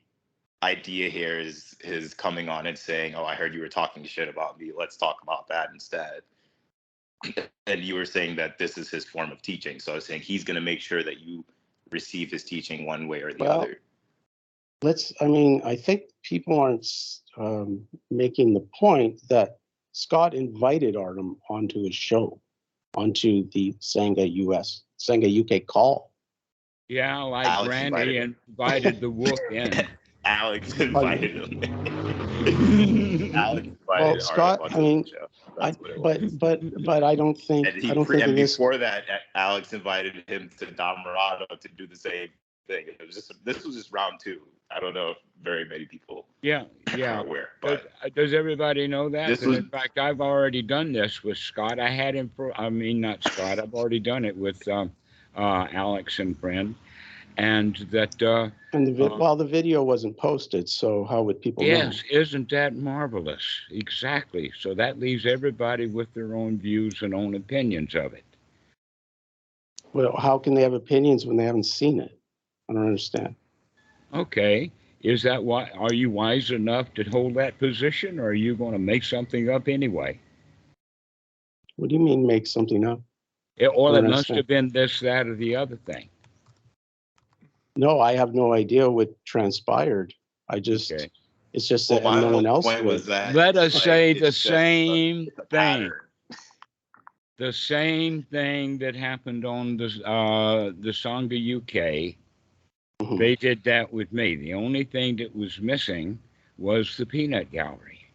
idea here is his coming on and saying, "Oh, I heard you were talking shit about me. Let's talk about that instead." (clears throat) And you were saying that this is his form of teaching. So I was saying he's going to make sure that you receive his teaching one way or the Well, other. let's, I mean, I think people aren't um, making the point that Scott invited Artem onto his show, onto the Sangha US, Sangha UK call. Yeah, like Alex Randy invited invited the (laughs) wolf in. Alex invited him. (laughs) Alex invited Well, Scott, I mean. I, That's what it was. but, but, but I don't think, And, he, I don't think and in this, before that, Alex invited him to Don Morado to do the same thing. It was just this was just round two. I don't know if very many people Yeah, are yeah. aware, but does everybody know that? This was- in fact, I've already done this with Scott. I had him for, I mean, not Scott. I've already done it with um, uh, Alex and friend, and that uh, and the, vi- uh, well, the video wasn't posted, so how would people know? yes, isn't that marvelous? Exactly. So that leaves everybody with their own views and own opinions of it. Well, how can they have opinions when they haven't seen it? I don't understand. Okay. Is that why? Are you wise enough to hold that position, or are you going to make something up anyway? What do you mean make something up? It, well, I it must have been this, that, or the other thing. No, I have no idea what transpired. I just, Okay. it's just well, that no one else point was that Let us like, say the same a thing. The same thing that happened on the uh, the Sangha UK. Mhm. They did that with me. The only thing that was missing was the peanut gallery.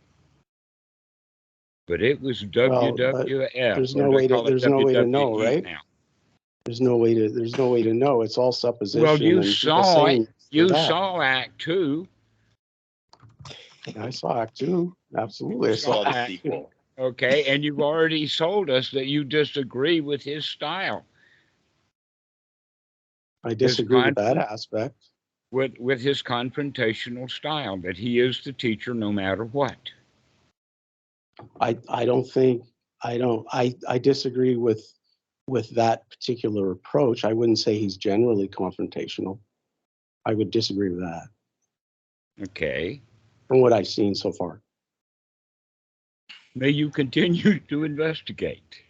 But it was Well, WWF. there's no way to- there's no way to know, right? now. There's no way to, there's no way to know. It's all supposition. Well, you saw it. You that. saw Act Two. I saw Act Two. Absolutely. I saw Saw the sequel. Okay, and you've already told us that you disagree with his style, I disagree with that aspect. with with his confrontational style. That he is the teacher no matter what. I, I don't think, I don't, I, I disagree with with that particular approach. I wouldn't say he's generally confrontational. I would disagree with that Okay. from what I've seen so far. May you continue to investigate.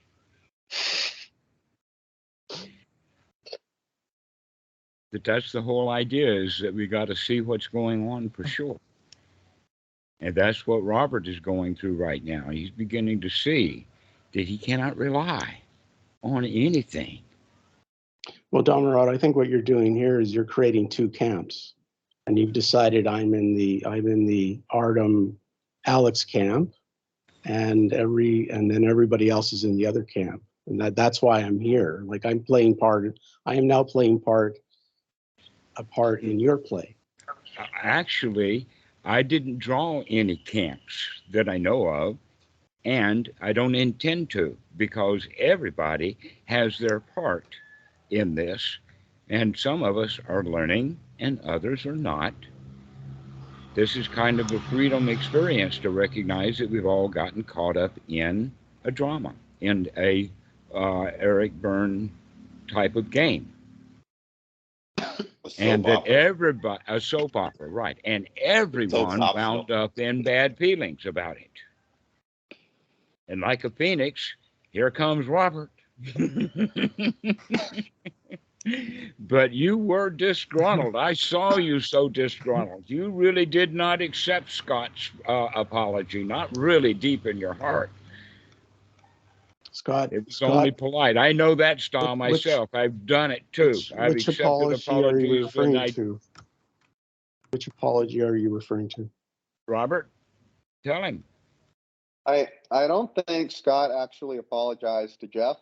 But that's the whole idea is that we got to see what's going on for sure. And that's what Robert is going through right now. He's beginning to see that he cannot rely on anything. Well, Dhammarato, I think what you're doing here is you're creating two camps. And you've decided I'm in the, I'm in the Artem Alex camp. And every, and then everybody else is in the other camp. And that, that's why I'm here. Like I'm playing part, I am now playing part, a part in your play. Actually, I didn't draw any camps that I know of, and I don't intend to because everybody has their part in this, and some of us are learning and others are not. This is kind of a freedom experience to recognize that we've all gotten caught up in a drama, in a uh, Eric Berne type of game and that opera. everybody a soap opera right and everyone wound up in bad feelings about it and like a phoenix here comes robert. (laughs) But you were disgruntled. I saw you so disgruntled. You really did not accept scott's uh, apology not really deep in your heart. Scott, it was Scott, only polite. I know that style Which- myself. I've done it too. which, i've which accepted apology are you referring I to? Which apology are you referring to? Robert, tell him. I I don't think Scott actually apologized to Jeff,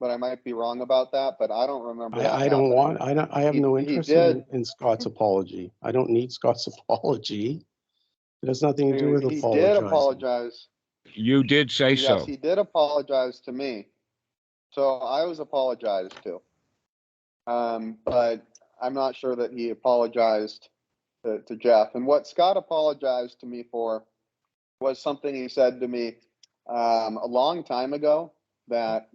but I might be wrong about that. But I don't remember. that I, I don't happening. want, I don't, I have He- no he interest in, did. in Scott's apology. I don't need Scott's (laughs) apology. It has nothing to do with He did apologizing. apologize. You did say Yes, so. he did apologize to me. So I was apologized to. Um, but I'm not sure that he apologized to, to Jeff. And what Scott apologized to me for was something he said to me um, a long time ago that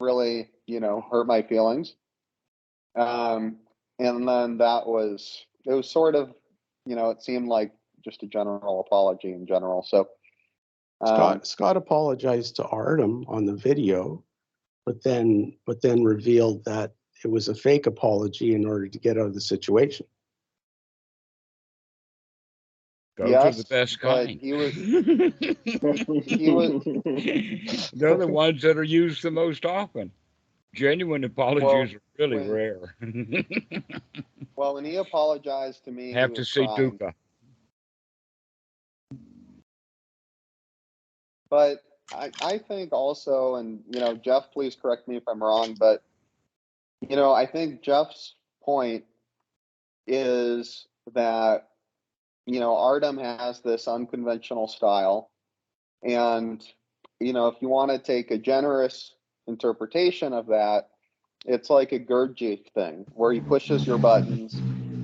really, you know, hurt my feelings. Um, and then that was, it was sort of, you know, it seemed like just a general apology in general. So, um, Scott, Scott apologized to Artem on the video, but then, but then revealed that it was a fake apology in order to get out of the situation. Those are Yes, the best but kind. he was, (laughs) he was, They're the ones that are used the most often. Genuine apologies are really when- rare. (laughs) well, when he apologized to me. he Have to was see crying. dukkha. But I, I think also, and you know, Jeff, please correct me if I'm wrong, but you know, I think Jeff's point is that you know Artem has this unconventional style, and you know, if you want to take a generous interpretation of that, it's like a Gurdjieff thing where he pushes your buttons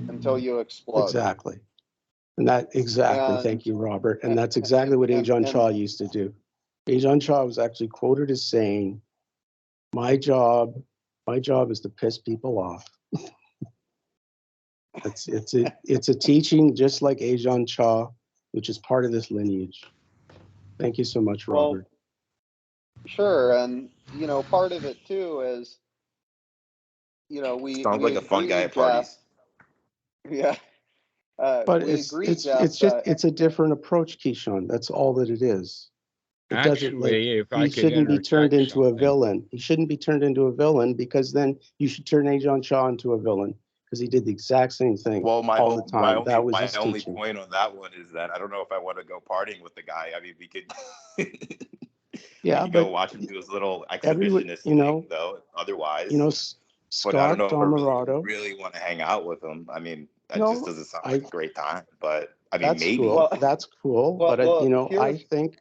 until you explode. Exactly. And that, exactly, thank you, Robert. And and- that's exactly what and- Ajahn Chah used to do. Ajahn Chah was actually quoted as saying, my job, my job is to piss people off. (laughs) It's, it's a, it's a teaching just like Ajahn Chah, which is part of this lineage. Thank you so much, Well, Robert. Sure, and you know, part of it too is, you know, we Sounds we like a fun guy agree, at parties. Jeff- (laughs) Yeah. Uh, But it's, agree, it's, Jeff, it's just, it's a different approach, Keyshawn. That's all that it is. It doesn't like, Actually, if I he could shouldn't be turned interject into a villain. He shouldn't be turned into a villain because then you should turn Ajahn Chah into a villain because he did the exact same thing. Well, my, all whole, the my time. only, That was my his only teaching. point on that one is that I don't know if I want to go partying with the guy. I mean, we could, (laughs) we Yeah, could go watch him do his little everyone- exhibitionist you know- thing, though. Otherwise, you know, S- but I Scott don't know if I really, really want to hang out with him. I mean, that No, just doesn't sound like a great time. But I mean, that's maybe. cool. Well- That's cool. well- But, I- you know, I think,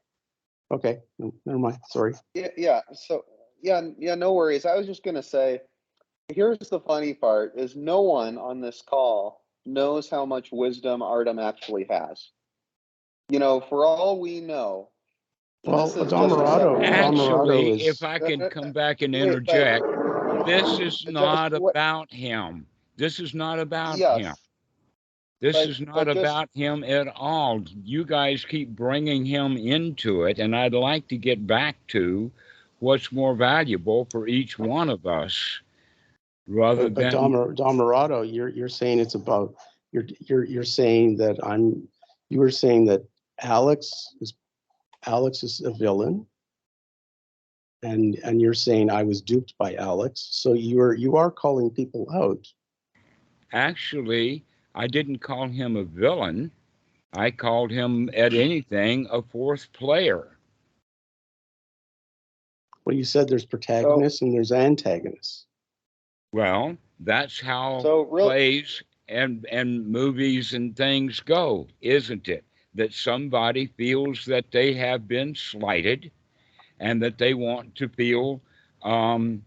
okay, never mind, sorry. Yeah, yeah. So yeah, yeah, no worries. I was just gonna say, here's the funny part: is no one on this call knows how much wisdom Artem actually has. You know, for all we know, Well, This is just a Dhammarato, separate- Dhammarato Actually, is, if I can (laughs) come back and interject, this is not about him. This is not about him. This but- is not but this- about him at all. You guys keep bringing him into it, and I'd like to get back to what's more valuable for each one of us rather but but than Damar- you're, you're saying it's about, you're, you're, you're saying that I'm, you were saying that Alex is, Alex is a villain. And, and you're saying I was duped by Alex, so you're, you are calling people out. actually, I didn't call him a villain. I called him, at anything, a fourth player. Well, you said there's protagonists and there's antagonists. Well, that's how so real, plays and and movies and things go, isn't it? That somebody feels that they have been slighted, and that they want to feel um,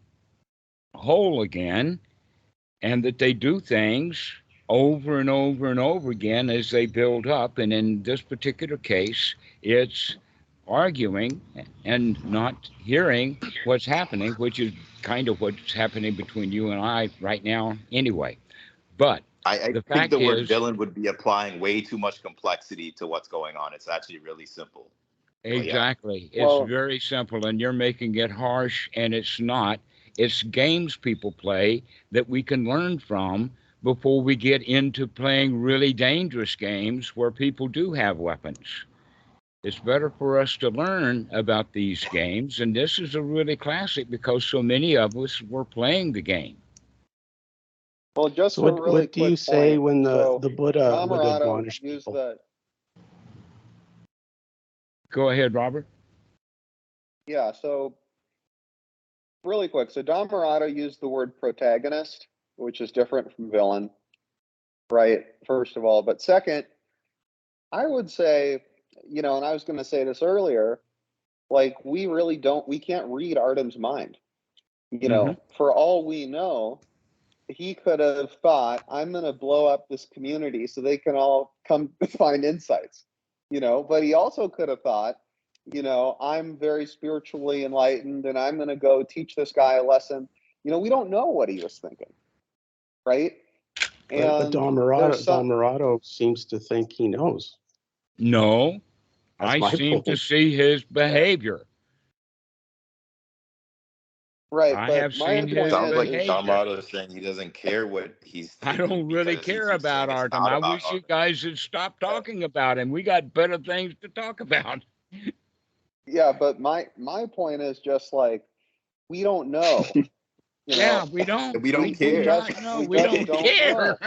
whole again, and that they do things over and over and over again as they build up. And in this particular case, it's arguing and not hearing what's happening, which is kind of what's happening between you and I right now, anyway. But I, I The think fact the word is- villain would be applying way too much complexity to what's going on. It's actually really simple. yeah. exactly, Well- it's very simple, and you're making it harsh, and it's not. It's games people play that we can learn from before we get into playing really dangerous games where people do have weapons. It's better for us to learn about these games, and this is a really classic because so many of us were playing the game. well, just So what, really what do you quick say when the, So, the Buddha would Dhammarato admonish people? the Go ahead, Robert. yeah. So really quick. So Dhammarato used the word protagonist, which is different from villain, right? First of all, but second, I would say, you know, and I was going to say this earlier, like we really don't, we can't read Artem's mind. You know, mm-hmm. for all we know, he could have thought, I'm going to blow up this community so they can all come (laughs) find insights, you know, but he also could have thought, you know, I'm very spiritually enlightened and I'm going to go teach this guy a lesson. You know, we don't know what he was thinking, right? But, but Dhammarato, some- Dhammarato seems to think he knows. No, That's I my seem to see his behavior. right, I but have my seen his point Sounds like behavior. Tom Otto is saying he doesn't care what he's. I don't really care about saying it's Artem. I about wish you guys had stopped talking about him. We got better things to talk about. (laughs) Yeah, but my my point is just like we don't know. (laughs) You Yeah, know, we don't. We don't do care. not know. We We just don't don't care.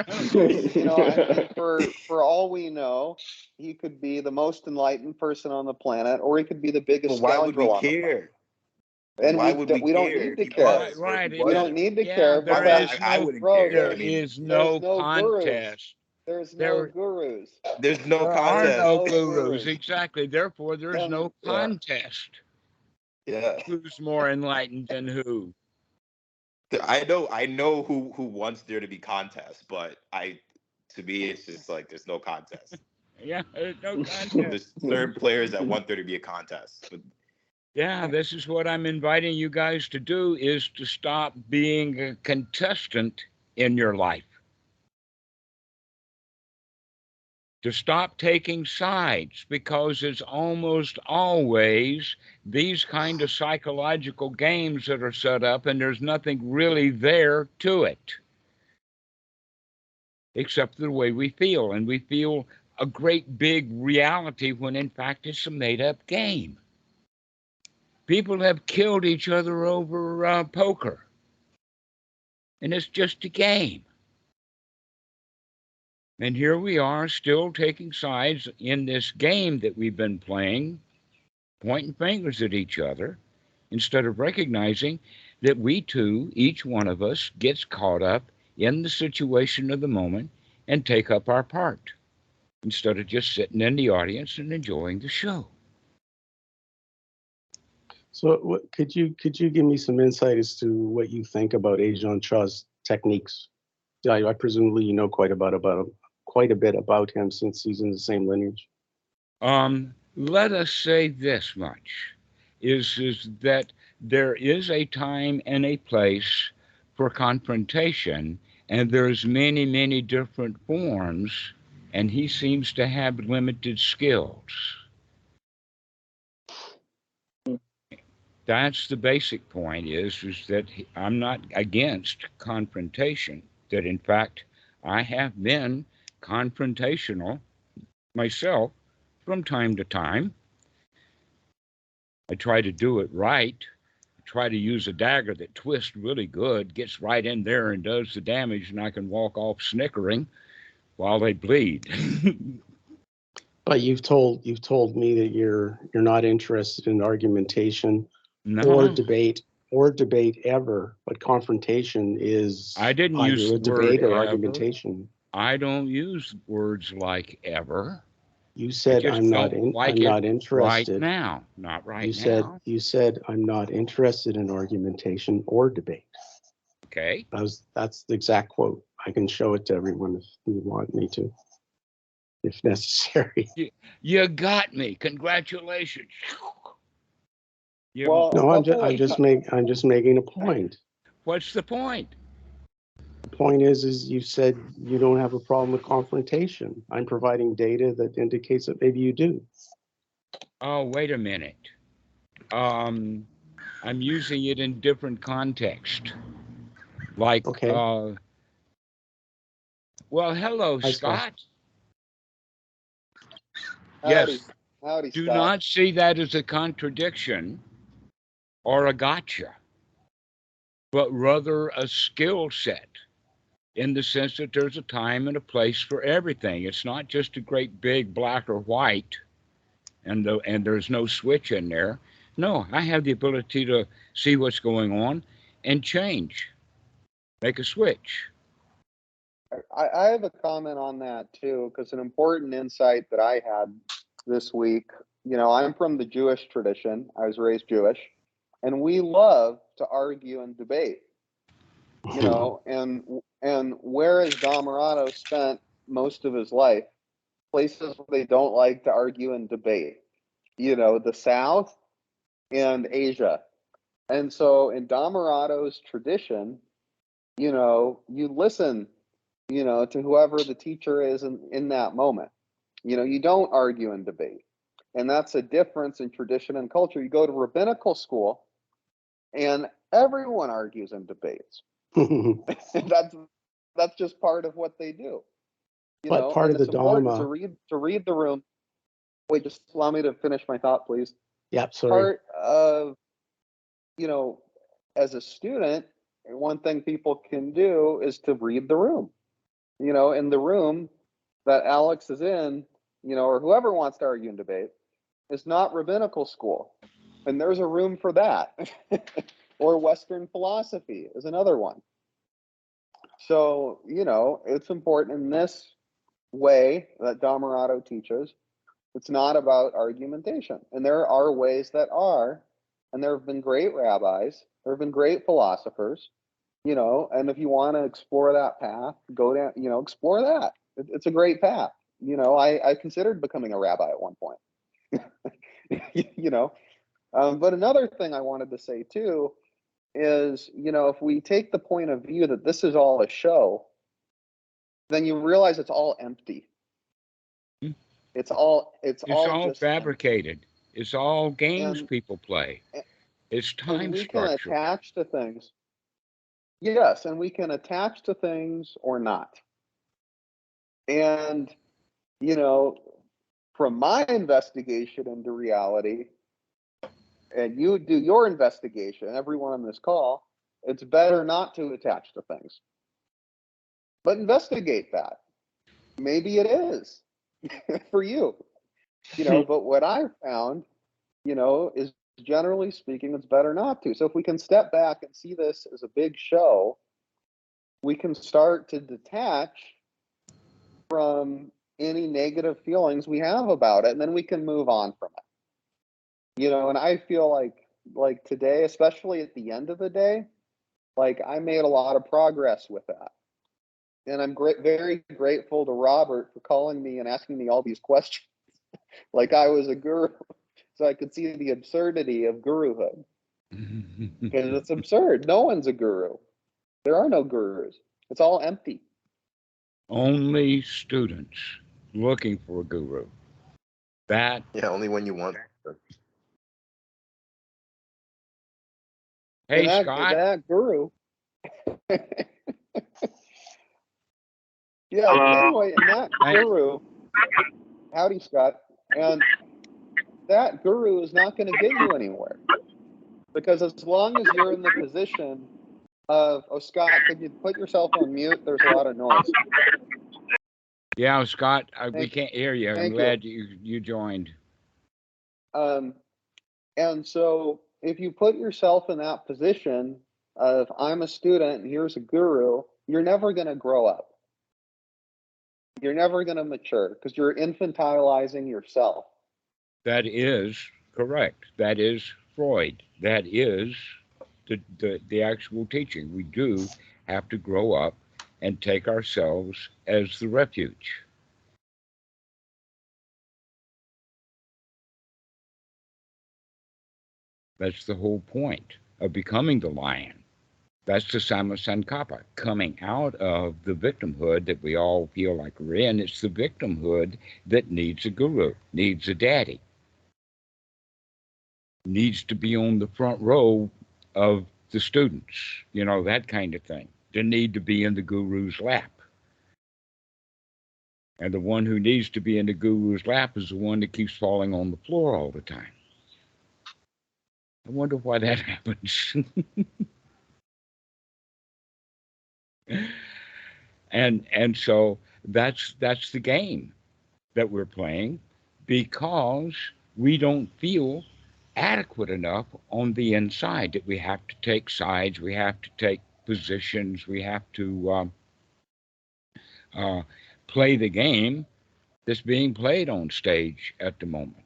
you (laughs) know, (laughs) I mean, for for all we know, he could be the most enlightened person on the planet, or he could be the biggest Well, why would we on the planet. care? And Why we, would we we don't need to care. Right, right. If It he We don't need to yeah, care there because is I, I no- wouldn't bro, care. I mean, is no there's no gurus. contest. there's no there- gurus. there's no there contest. are no No gurus. gurus. Exactly. Therefore, there's Then- no Yeah. contest. Yeah, Who's more enlightened than who? I know. I know who who wants there to be contest, but I, to me, it's just like there's no contest. (laughs) Yeah, there's no (laughs) contest. there's certain players that (laughs) want there to be a contest. But Yeah, this is what I'm inviting you guys to do is to stop being a contestant in your life. To stop taking sides because it's almost always these kind of psychological games that are set up and there's nothing really there to it. Except the way we feel and we feel a great big reality when in fact it's a made up game. People have killed each other over uh, poker. And it's just a game. And here we are still taking sides in this game that we've been playing, pointing fingers at each other, instead of recognizing that we too, each one of us, gets caught up in the situation of the moment and take up our part instead of just sitting in the audience and enjoying the show. So what, could you, could you give me some insight as to what you think about Ajahn Chah's techniques? I, I presumably you know quite about, about, him- quite a bit about him since he's in the same lineage. Um, let us say this much is, is that there is a time and a place for confrontation, and there's many, many different forms, and he seems to have limited skills. That's the basic point is, is that I'm not against confrontation, that in fact, I have been confrontational myself from time to time. I try to do it right. I try to use a dagger that twists really good, gets right in there and does the damage, and I can walk off snickering while they bleed. (laughs) But you've told, you've told me that you're, you're not interested in argumentation or debate, or debate ever, but confrontation is I didn't use a the word debate or ever. argumentation. I don't use words like ever. You said, I'm not, don't in- like I'm it not Right interested. now, not right You said, now. you said, I'm not interested in argumentation or debate. Okay. That was, that's the exact quote. I can show it to everyone if you want me to, if (laughs) necessary. You got me. Congratulations. You- Well, No, I'm just, I'm just make, I'm just making a point. what's the point? The point is, is you said you don't have a problem with confrontation. I'm providing data that indicates that maybe you do. Oh, wait a minute. Um, I'm using it in different context. Like, Okay. uh, well, hello, Hi, Scott. Scott. Howdy, Yes. howdy, Do Scott. not see that as a contradiction or a gotcha, but rather a skill set in the sense that there's a time and a place for everything. It's not just a great big black or white and the, and there's no switch in there. No, I have the ability to see what's going on and change. Make a switch. I, I have a comment on that too, because an important insight that I had this week. You know, I'm from the Jewish tradition. I was raised Jewish, and we love to argue and debate. You (laughs) know, and and whereas Dhammarato spent most of his life places where they don't like to argue and debate. You know, the South and Asia. And so in Dhammarato's tradition, you know, you listen you know, to whoever the teacher is in, in that moment. You know, you don't argue and debate. And that's a difference in tradition and culture. You go to rabbinical school and everyone argues and debates. (laughs) (laughs) that's that's just part of what they do. You But know, part of the Dharma- to read to read the room. Wait, just allow me to finish my thought, please Yep, sorry. part of you know as a student one thing people can do is to read the room you know in the room that alex is in you know or whoever wants to argue and debate is not rabbinical school and there's a room for that (laughs) or western philosophy is another one so you know it's important in this way that Dhammarato teaches it's not about argumentation. And there are ways that are, and there have been great rabbis, there have been great philosophers, you know, and if you want to explore that path, go down, you know, explore that. It- it's a great path. You know, I, I considered becoming a rabbi at one point, (laughs) you know. Um, but another thing I wanted to say too is, you know, if we take the point of view that this is all a show, then you realize it's all empty. Hmm. It's all it's, It's all, all just empty. fabricated. It's all games And- people play. It's time we can attach to things. Yes, and we can attach to things or not. And you know, from my investigation into reality, and you do your investigation, everyone on this call, it's better not to attach to things. But investigate that. Maybe it is (laughs) for you. You know, (laughs) but what I found, you know, is generally speaking, it's better not to. So if we can step back and see this as a big show, we can start to detach from any negative feelings we have about it, and then we can move on from it. You know, and I feel like like today, especially at the end of the day, like I made a lot of progress with that. And I'm great, very grateful to Robert for calling me and asking me all these (laughs) questions. like I was a guru, so I could see the absurdity of guruhood (laughs) because it's absurd. No one's a guru. There are no gurus. It's all empty. Only students looking for a guru. That Yeah, only when you want. Hey And that, Scott, that guru. (laughs) yeah. Hello? Anyway, and that guru. Howdy, Scott. And that guru is not going to get you anywhere because as long as you're in the position of, oh, Scott, could you put yourself on mute? There's a lot of noise. yeah, Scott, I, we can't hear you. I'm thank you. glad you you joined. Um, and so if you put yourself in that position of I'm a student and here's a guru, you're never going to grow up. You're never going to mature because you're infantilizing yourself. That is correct. That is Freud. That is the, the, the actual teaching. We do have to grow up and take ourselves as the refuge. That's the whole point of becoming the lion. That's the Sammasankappa, coming out of the victimhood that we all feel like we're in. It's the victimhood that needs a guru, needs a daddy needs to be on the front row of the students, you know, that kind of thing. The need to be in the guru's lap. And the one who needs to be in the guru's lap is the one that keeps falling on the floor all the time. I wonder why that (laughs) happens. and and so that's that's the game that we're playing because we don't feel adequate enough on the inside that we have to take sides, we have to take positions, we have to um, uh, play the game that's being played on stage at the moment,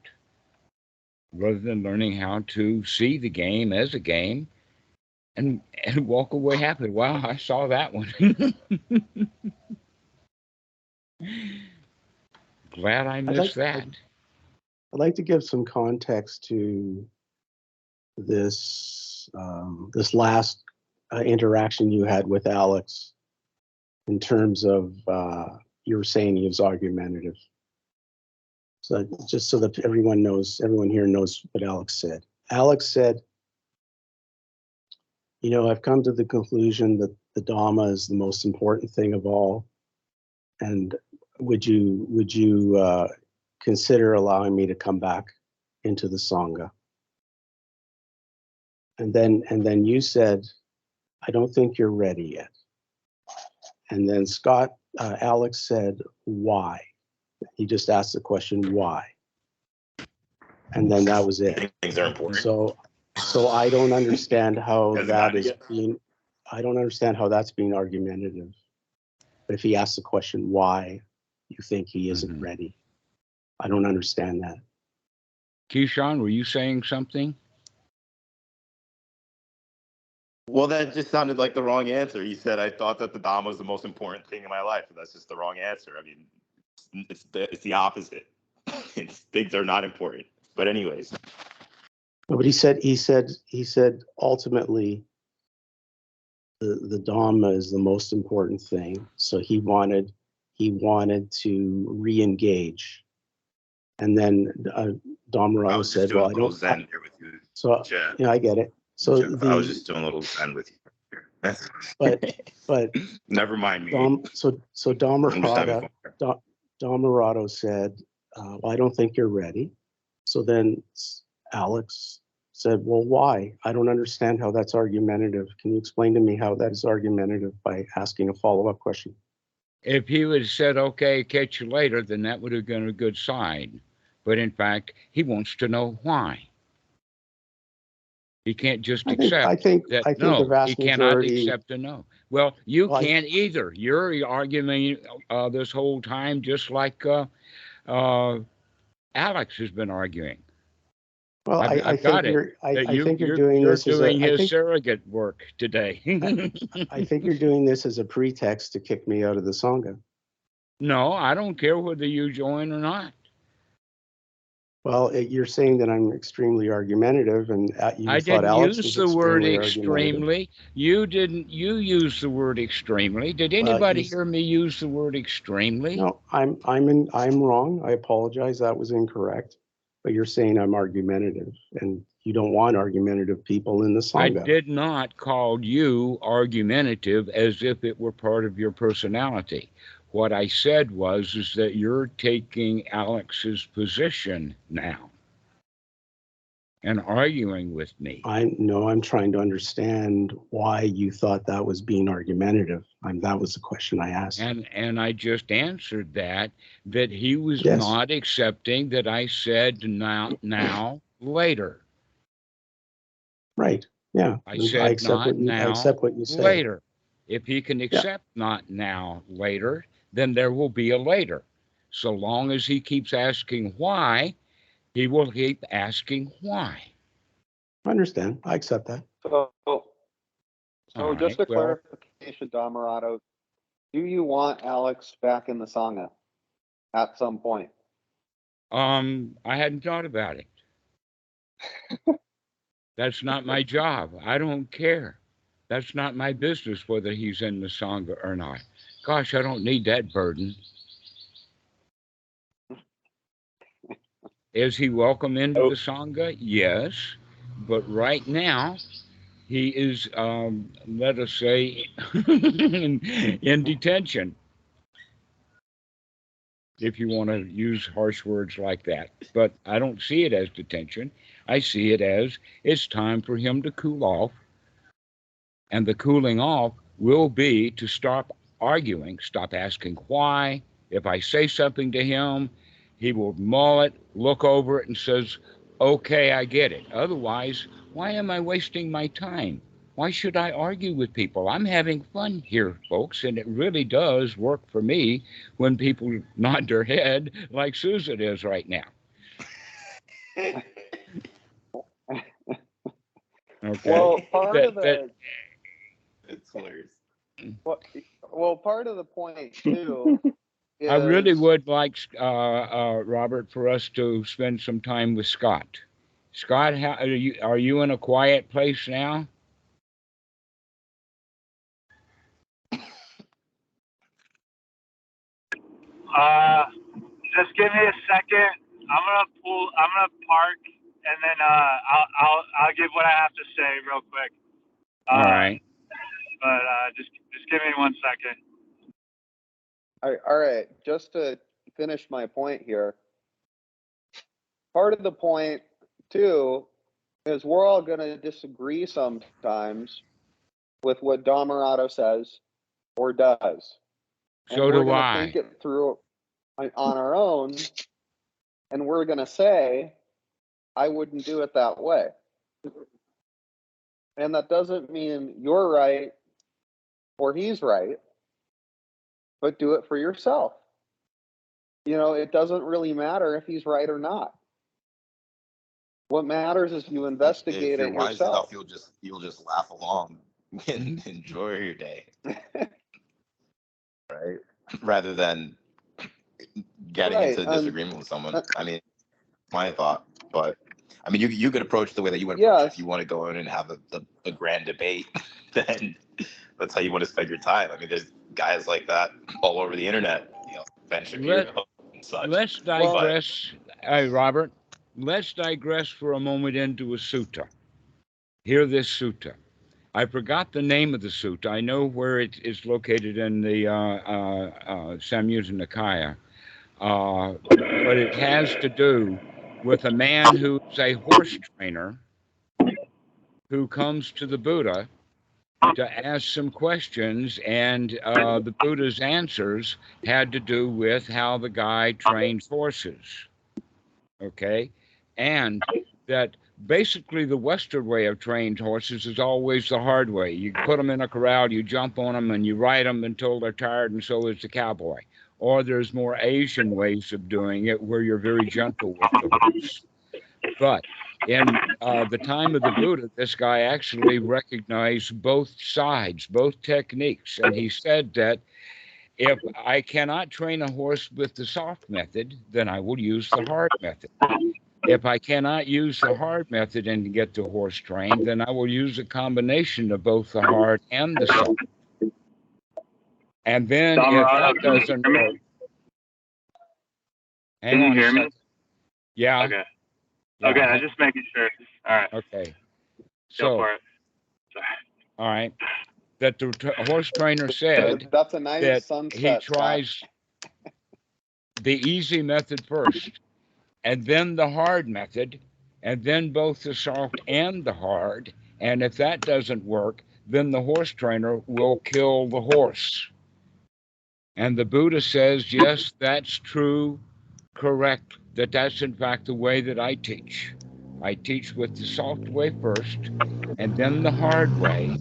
rather than learning how to see the game as a game and and walk away happily. Wow, I saw that one. (laughs) Glad I missed like- that. I'd like to give some context to this um, this last uh, interaction you had with Alex in terms of uh, you were saying he was argumentative. So just so that everyone knows, everyone here knows what Alex said. Alex said, "You know, I've come to the conclusion that the Dhamma is the most important thing of all, and would you would you uh, consider allowing me to come back into the Sangha. And then, and then you said, I don't think you're ready yet. And then Scott, uh, Alex said, why? He just asked the question, why? And then that was it. Things are important. So, so I don't understand how Hasn't that gotten it is yet. being, I don't understand how that's being argumentative. But if he asks the question, why you think he isn't Mhm. ready? I don't understand that. Keyshawn, were you saying something? Well, that just sounded like the wrong answer. He said, "I thought that the Dhamma was the most important thing in my life." That's just the wrong answer. I mean, it's the it's the opposite. (laughs) It's things are not important. But anyways, But he said, he said, he said, ultimately, the, the Dhamma is the most important thing. So he wanted, he wanted to re-engage. And then uh, I Dhammarato said, well, I don't, zen here with you, so, Jeff. yeah, I get it. So Jeff, I was just doing a little zen with you. (laughs) But- but never mind me. Dom, so, so I'm fun. Dhammarato said, uh, well, I don't think you're ready. So then Alex said, well, why? I don't understand how that's argumentative. Can you explain to me how that is argumentative by asking a follow-up question? If he would have said, okay, catch you later, then that would have been a good sign. But in fact, he wants to know why. He can't just I think, I think, that, I think the no, he cannot majority, accept a no. Well, you Well, can't either. You're arguing uh, this whole time, just like uh, uh, Alex has been arguing. well, I've- I, I think it. you're, I, I you- think you're doing this as a, his think, surrogate work today. I think you're doing this as a pretext to kick me out of the Sangha. no, I don't care whether you join or not. Well, it- you're saying that I'm extremely argumentative and uh, you I thought didn't Alex use was the word extremely argumentative. extremely. You didn't. You used the word extremely. Did anybody s- hear me use the word extremely? No, I'm, I'm in, I'm wrong. I apologize. That was incorrect. But you're saying I'm argumentative and you don't want argumentative people in the I Sangha. did not call you argumentative as if it were part of your personality. What I said was is that you're taking Alex's position now and arguing with me. I no, I'm trying to understand why you thought that was being argumentative. I'm, that was the question I asked. And and I just answered that that he was Yes. not accepting that I said now now later. Right, yeah. I said accept not what you- I now, accept what you say. later. If he can accept not now, later, then there will be a later. So long as he keeps asking why, he will keep asking why. I understand. I accept that. So, so All just right, a well- clarification, Dhammarato, do you want Alex back in the Sangha at some point? Um, I hadn't thought about it. (laughs) That's not my job. I don't care. That's not my business whether he's in the Sangha or not. Gosh, I don't need that burden. (laughs) Is he welcome into the Sangha? Yes. But right now, he is, um, let us say, (laughs) in, in detention. If you want to use harsh words like that. But I don't see it as detention. I see it as it's time for him to cool off. And the cooling off will be to stop arguing, stop asking why. If I say something to him, he will mull it, look over it, and says, Okay, I get it. Otherwise, why am I wasting my time? Why should I argue with people? I'm having fun here, folks, and it really does work for me when people (laughs) nod their head like Susan is right now. (laughs) Okay. Well, part That- of the that- it's hilarious. Well, well, part of the point too. (laughs) I really would like, uh, uh, Robert, for us to spend some time with Scott. Scott, how, are you, are you in a quiet place now? Uh, just give me a second. I'm gonna pull. I'm gonna park, and then uh, I'll I'll I'll give what I have to say real quick. Uh, All right. But uh, just just give me one second. All right, all right, just to finish my point here. Part of the point too is we're all gonna disagree sometimes with what Dhammarato says or does. And So we're do gonna I. Think it through on on our own, and we're gonna say, I wouldn't do it that way. And that doesn't mean you're right or he's right, but do it for yourself. You know, it doesn't really matter if he's right or not. What matters is you investigate if you're it wise yourself. enough, you'll just you'll just laugh along (laughs) and enjoy your day, (laughs) right? Rather than getting Right, into um, disagreement with someone. uh, I mean, my thought, but I mean, you you could approach it the way that you would Yeah. approach it. If you want to go in and have a, a, a grand debate, (laughs) then that's how you want to spend your time. I mean, there's guys like that all over the internet. You know, Ben Shapiro and such. Let's digress, hey, Robert, let's digress for a moment into a sutta. Hear this sutta. I forgot the name of the sutta. I know where it is located in the uh, uh, uh, Samyutta Nikaya, uh, but it has to do with a man who's a horse trainer who comes to the Buddha to ask some questions, and uh, the Buddha's answers had to do with how the guy trains horses. Okay. And that basically the Western way of trained horses is always the hard way. You put them in a corral, you jump on them, and you ride them until they're tired, and so is the cowboy. Or there's more Asian ways of doing it where you're very gentle with the horse. But in uh, the time of the Buddha, this guy actually recognized both sides, both techniques. And he said that if I cannot train a horse with the soft method, then I will use the hard method. If I cannot use the hard method and get the horse trained, then I will use a combination of both the hard and the soft. And then if that doesn't work. Hang Can you hear me? Yeah. Okay. Yeah, Okay, I'm just making sure. All right, Okay. go So, for it. Sorry. all right, that the tra- horse trainer said That's a nice that sunset. he Scott. tries the easy method first, and then the hard method, and then both the soft and the hard. And if that doesn't work, then the horse trainer will kill the horse. And the Buddha says, yes, that's true, correct, that that's in fact the way that I teach. I teach with the soft way first, and then the hard way,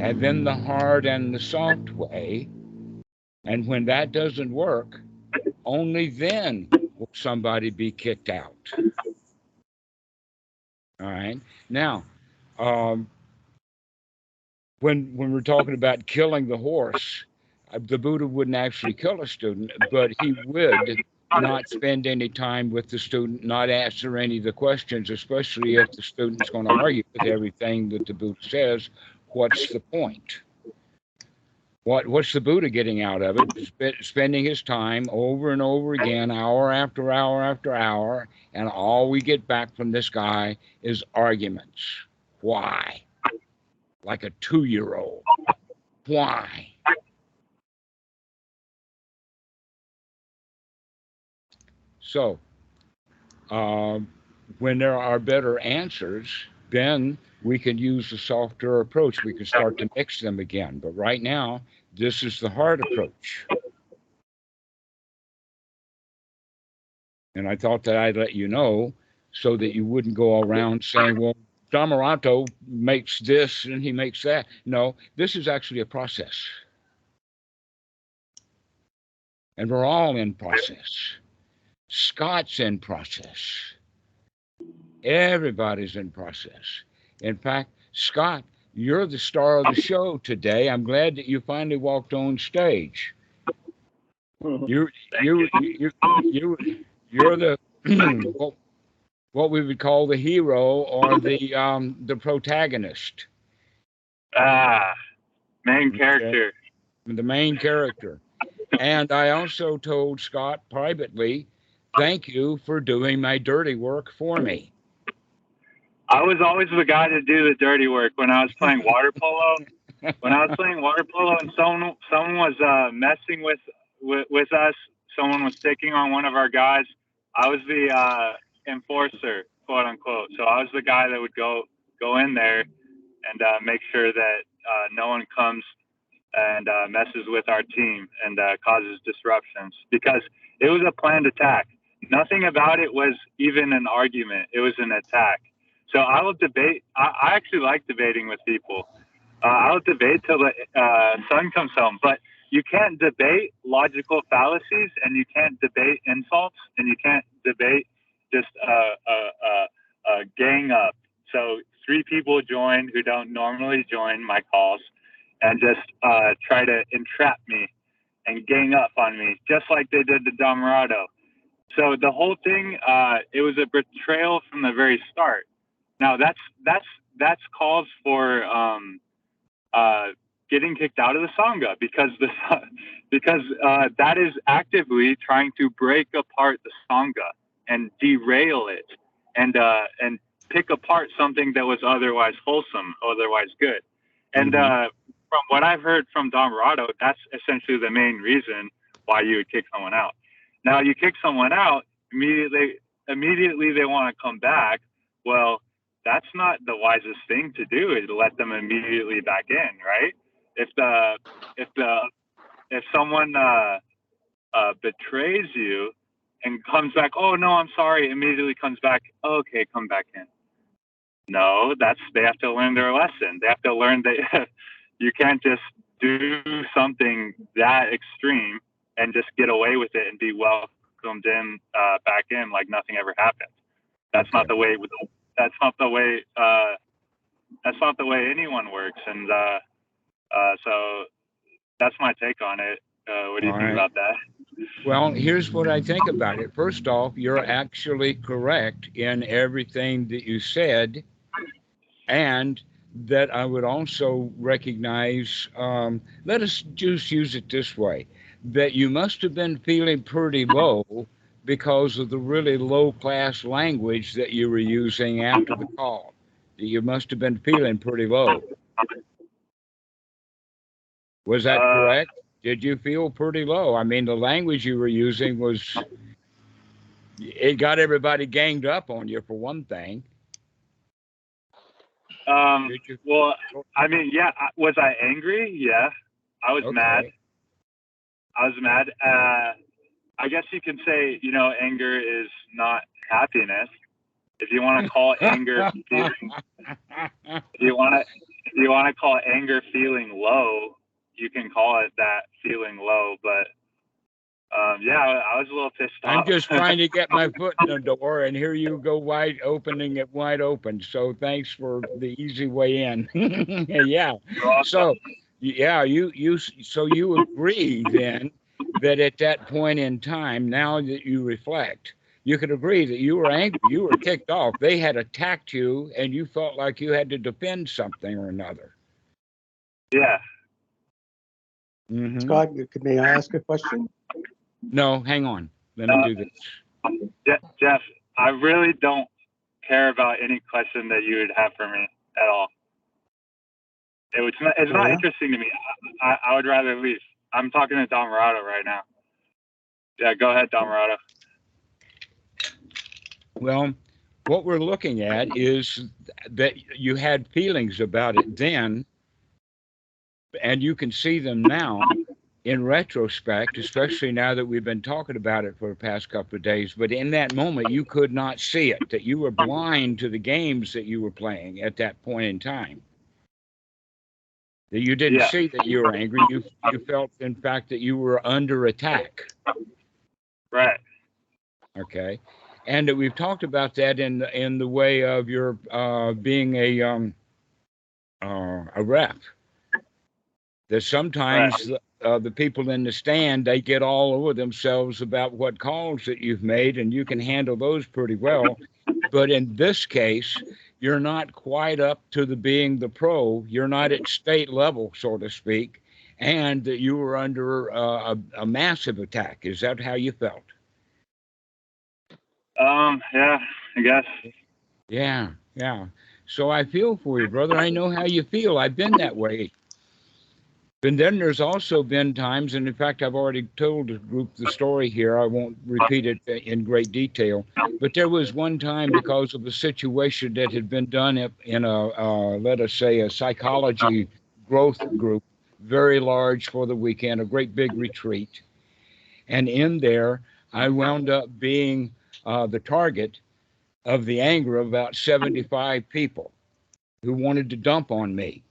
and then the hard and the soft way. And when that doesn't work, only then will somebody be kicked out. All right. Now, um, when when we're talking about killing the horse, uh, the Buddha wouldn't actually kill a student, but he would not spend any time with the student, not answer any of the questions, especially if the student's going to argue with everything that the Buddha says. What's the point? What what's the Buddha getting out of it? Sp- spending his time over and over again, hour after hour after hour, and all we get back from this guy is arguments. Why? Like a two-year-old. Why? So, um, when there are better answers, then we can use the softer approach. We can start to mix them again. But right now, this is the hard approach. And I thought that I'd let you know so that you wouldn't go around saying, well, Dhammarato makes this and he makes that. No, this is actually a process. And we're all in process. Scott's in process. Everybody's in process. In fact, Scott, you're the star of the (laughs) show today. I'm glad that you finally walked on stage. You, you, you, you, you, you're the (clears throat) what, we would call the hero or the um the protagonist, Ah, main character. the main character. And I also told Scott privately, thank you for doing my dirty work for me. I was always the guy to do the dirty work when I was (laughs) playing water polo. when I was playing water polo and someone someone was uh, messing with, with with us, someone was taking on one of our guys. I was the uh, enforcer, quote unquote. So I was the guy that would go go in there and uh, make sure that uh, no one comes and uh, messes with our team and uh, causes disruptions because it was a planned attack. Nothing about it was even an argument. It was an attack. So I will debate. I, I actually like debating with people. Uh, I'll debate till the uh, sun comes home. But you can't debate logical fallacies, and you can't debate insults, and you can't debate just a, a, a, a gang up. So three people join who don't normally join my calls, and just uh, try to entrap me and gang up on me, just like they did to Dhammarato. So the whole thing, uh, it was a betrayal from the very start. Now that's that's that's calls for um, uh, getting kicked out of the sangha because the (laughs) because uh, that is actively trying to break apart the sangha and derail it and uh, and pick apart something that was otherwise wholesome, otherwise good. And uh, from what I've heard from Dhammarato, that's essentially the main reason why you would kick someone out. Now you kick someone out immediately. Immediately they want to come back. Well, that's not the wisest thing to do. Is to let them immediately back in, right? If the if the if someone uh, uh, betrays you and comes back, oh no, I'm sorry, immediately comes back, okay, come back in. No, that's they have to learn their lesson. They have to learn that (laughs) you can't just do something that extreme and just get away with it and be welcomed in uh, back in like nothing ever happened. That's not the way. That's not the way. Uh, that's not the way anyone works. And uh, uh, so that's my take on it. Uh, what do you All think right. about that? Well, here's what I think about it. First off, you're actually correct in everything that you said, and that I would also recognize. Um, let us just use it this way: that you must have been feeling pretty low because of the really low class language that you were using after the call. You must have been feeling pretty low. Was that Uh, correct? Did you feel pretty low? I mean, the language you were using was, it got everybody ganged up on you for one thing. Um, well, I mean, yeah. Was I angry? Yeah, I was mad. I was mad. Uh, I guess you can say, you know, anger is not happiness. If you want to call anger feeling, if you want to, if you want to call anger feeling low, you can call it that feeling low. But um, yeah, I, I was a little pissed off. I'm just trying to get my (laughs) foot in the door, and here you go wide opening it wide open. So thanks for the easy way in. (laughs) yeah. So, yeah, you you so you agree then that at that point in time, now that you reflect, you could agree that you were angry, you were kicked off. They had attacked you, and you felt like you had to defend something or another. yeah. Mhm. Scott, may I ask a question? No, hang on. Let me Uh, do this. Je- Jeff, I really don't care about any question that you would have for me at all. It was not, it's not Yeah? interesting to me. I, I, I would rather leave. I'm talking to Dhammarato right now. Yeah, go ahead, Dhammarato. Well, what we're looking at is that you had feelings about it then, and you can see them now in retrospect, especially now that we've been talking about it for the past couple of days. But in that moment, you could not see it, that you were blind to the games that you were playing at that point in time. That you didn't Yeah. see that you were angry. You, you felt, in fact, that you were under attack. Right. Okay, and that we've talked about that in the, in the way of your uh, being a um, uh, a rep. That sometimes uh, the people in the stand they get all over themselves about what calls that you've made, and you can handle those pretty well. But in this case, you're not quite up to the being the pro. You're not at state level, so to speak, and that you were under uh, a, a massive attack. Is that how you felt? Um, yeah, I guess. Yeah, yeah. So I feel for you, brother. I know how you feel. I've been that way. And then there's also been times, and in fact, I've already told the group the story here. I won't repeat it in great detail. But there was one time because of a situation that had been done in- a, uh, let us say, a psychology growth group, very large for the weekend, a great big retreat. And in there, I wound up being uh, the target of the anger of about 75 people who wanted to dump on me.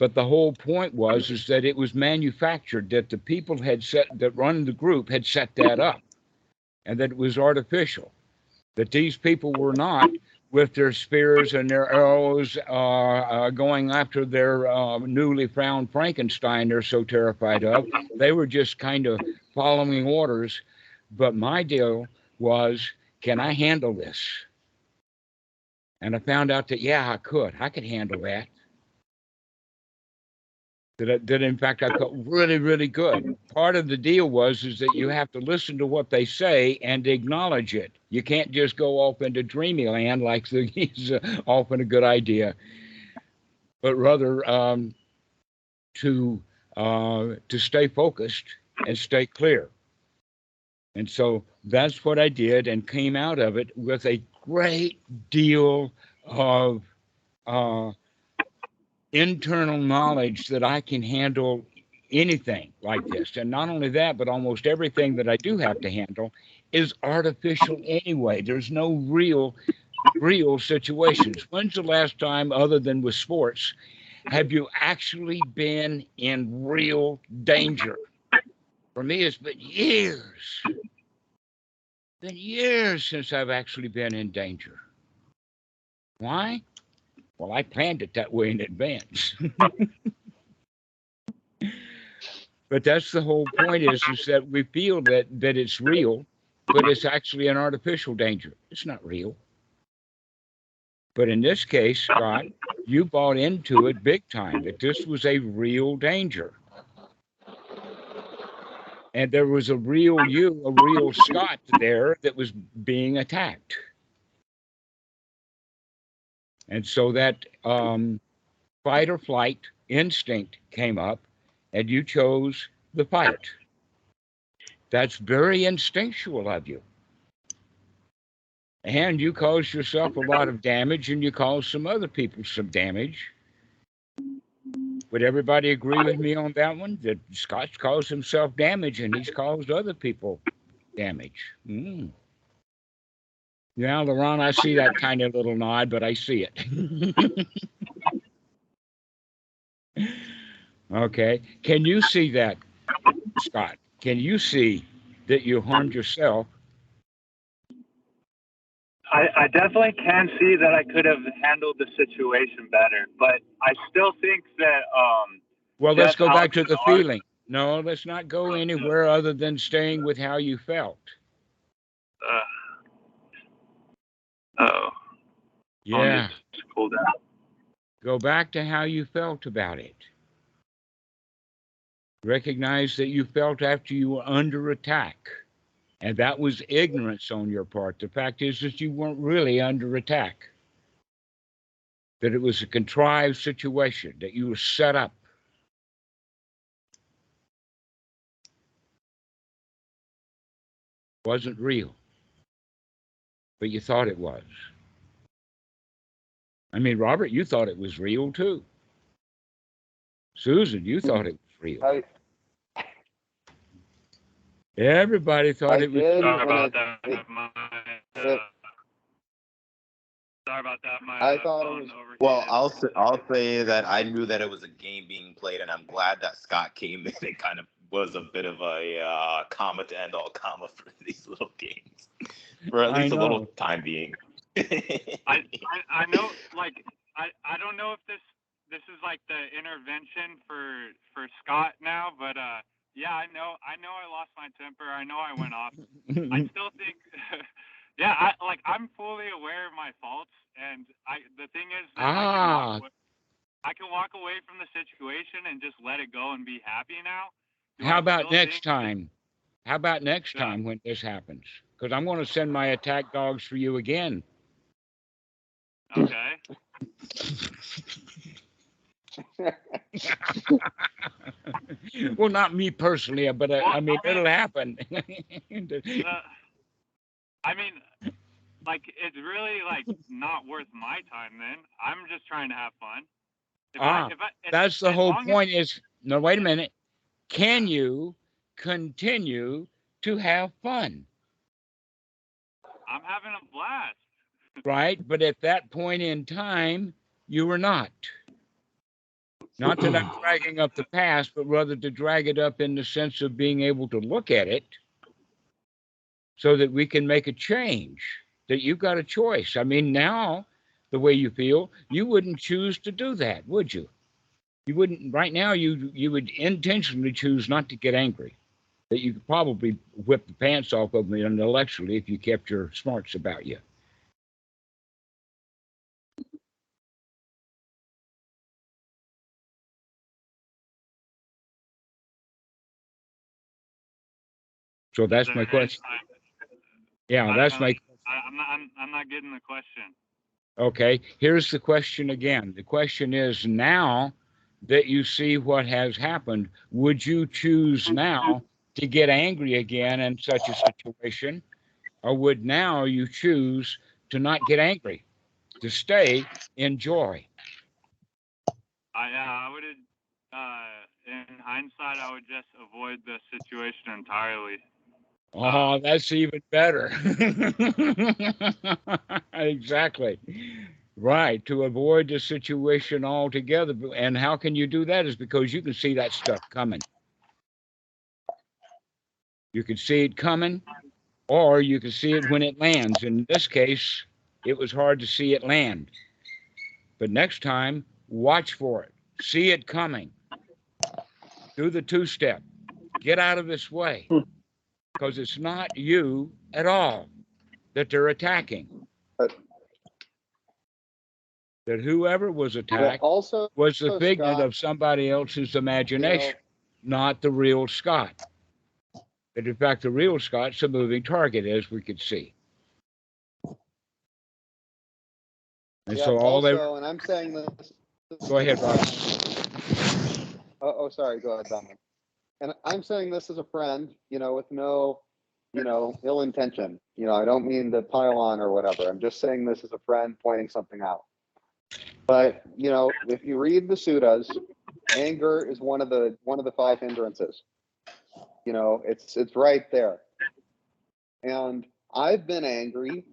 But the whole point was is that it was manufactured that the people had set that run the group had set that up and that it was artificial. That these people were not with their spears and their arrows uh, uh, going after their uh, newly found Frankenstein they're so terrified of. They were just kind of following orders. But my deal was, can I handle this? And I found out that, yeah, I could. I could handle that. That, that in fact, I felt really, really good. Part of the deal was is that you have to listen to what they say and acknowledge it. You can't just go off into dreamy land like the, (laughs) he's uh, often a good idea, but rather um, to uh, to stay focused and stay clear. And so that's what I did and came out of it with a great deal of uh, internal knowledge that I can handle anything like this. And not only that, but almost everything that I do have to handle is artificial anyway. There's no real, real situations. When's the last time, other than with sports, have you actually been in real danger? For me, it's been years. Been years since I've actually been in danger. Why? Well, I planned it that way in advance. (laughs) But that's the whole point is, is that we feel that, that it's real, but it's actually an artificial danger. It's not real. But in this case, Scott, you bought into it big time, that this was a real danger. And there was a real you, a real Scott there that was being attacked. And so that um, fight or flight instinct came up, and you chose the fight. That's very instinctual of you. And you caused yourself a lot of damage, and you caused some other people some damage. Would everybody agree with me on that one? That Scott's caused himself damage, and he's caused other people damage. Mm. Yeah, Laurent, I see that tiny little nod, but I see it. (laughs) okay. Can you see that, Scott? Can you see that you harmed yourself? I, I definitely can see that I could have handled the situation better, but I still think that um, Well, let's go back to the Art- feeling. No, let's not go anywhere other than staying with how you felt. uh, oh, I'll Yeah. just cool down. Go back to how you felt about it. Recognize that you felt after you were under attack. And that was ignorance on your part. The fact is that you weren't really under attack, that it was a contrived situation, that you were set up. Wasn't real, but you thought it was. I mean, Robert, you thought it was real too. Susan, you thought it was real. I, Everybody thought I it was. did. Sorry and about that. it- my, uh, it- sorry about that. My I uh, thought it was- overheated. Well, I'll say, I'll say that I knew that it was a game being played, and I'm glad that Scott came in (laughs) It kind of was a bit of a uh, comma to end all comma for (laughs) these little games, for at least a little time being. I, I I know (laughs) like I I don't know if this this is like the intervention for for Scott now, but uh yeah, I know I know I lost my temper. I know I went off. I (laughs) still think (laughs) yeah, I like I'm fully aware of my faults and I the thing is that I, can Ah. walk away, I can walk away from the situation and just let it go and be happy now. Do I How about next time? How about next Yeah. time when this happens? Because I'm going to send my attack dogs for you again. Okay. (laughs) well, not me personally, but uh, Well, I mean, I mean- it'll happen. (laughs) Uh, I mean, like it's really like not worth my time. Then I'm just trying to have fun. If Ah, I, if if, That's the whole long as- point is, no, wait a minute. Can you continue to have fun? I'm having a blast. Right? But at that point in time, you were not. Not that I'm (clears throat) dragging up the past, but rather to drag it up in the sense of being able to look at it so that we can make a change, that you've got a choice. I mean, now, the way you feel, you wouldn't choose to do that, would you? You wouldn't, right now, you, you would intentionally choose not to get angry. That you could probably whip the pants off of me intellectually if you kept your smarts about you. So that's my question. Yeah, that's my, I'm not. I'm, I'm not getting the question. okay. Here's the question again. The question is now that you see what has happened, would you choose now to get angry again in such a situation? Or would now you choose to not get angry, to stay in joy? I uh, I would. Uh, in hindsight, I would just avoid the situation entirely. Oh, that's even better. (laughs) exactly. Right. To avoid the situation altogether. And how can you do that? Is because you can see that stuff coming. You can see it coming, or you can see it when it lands. In this case, it was hard to see it land. But next time, watch for it. See it coming. Do the two step. Get out of this way. Hmm. Because it's not you at all that they're attacking. But- That whoever was attacked also, was the figment Scott, of somebody else's you know, imagination, not the real Scott. And in fact, the real Scott's a moving target, as we could see. And yeah, so all they, also, and I'm saying this. go ahead, Rob. Oh, oh, sorry. Go ahead, Dominic. And I'm saying this as a friend, you know, with no, you know, ill intention. You know, I don't mean to pile on or whatever. I'm just saying this as a friend pointing something out. But you know, if you read the suttas, anger is one of the one of the five hindrances. You know, it's it's right there. And I've been angry.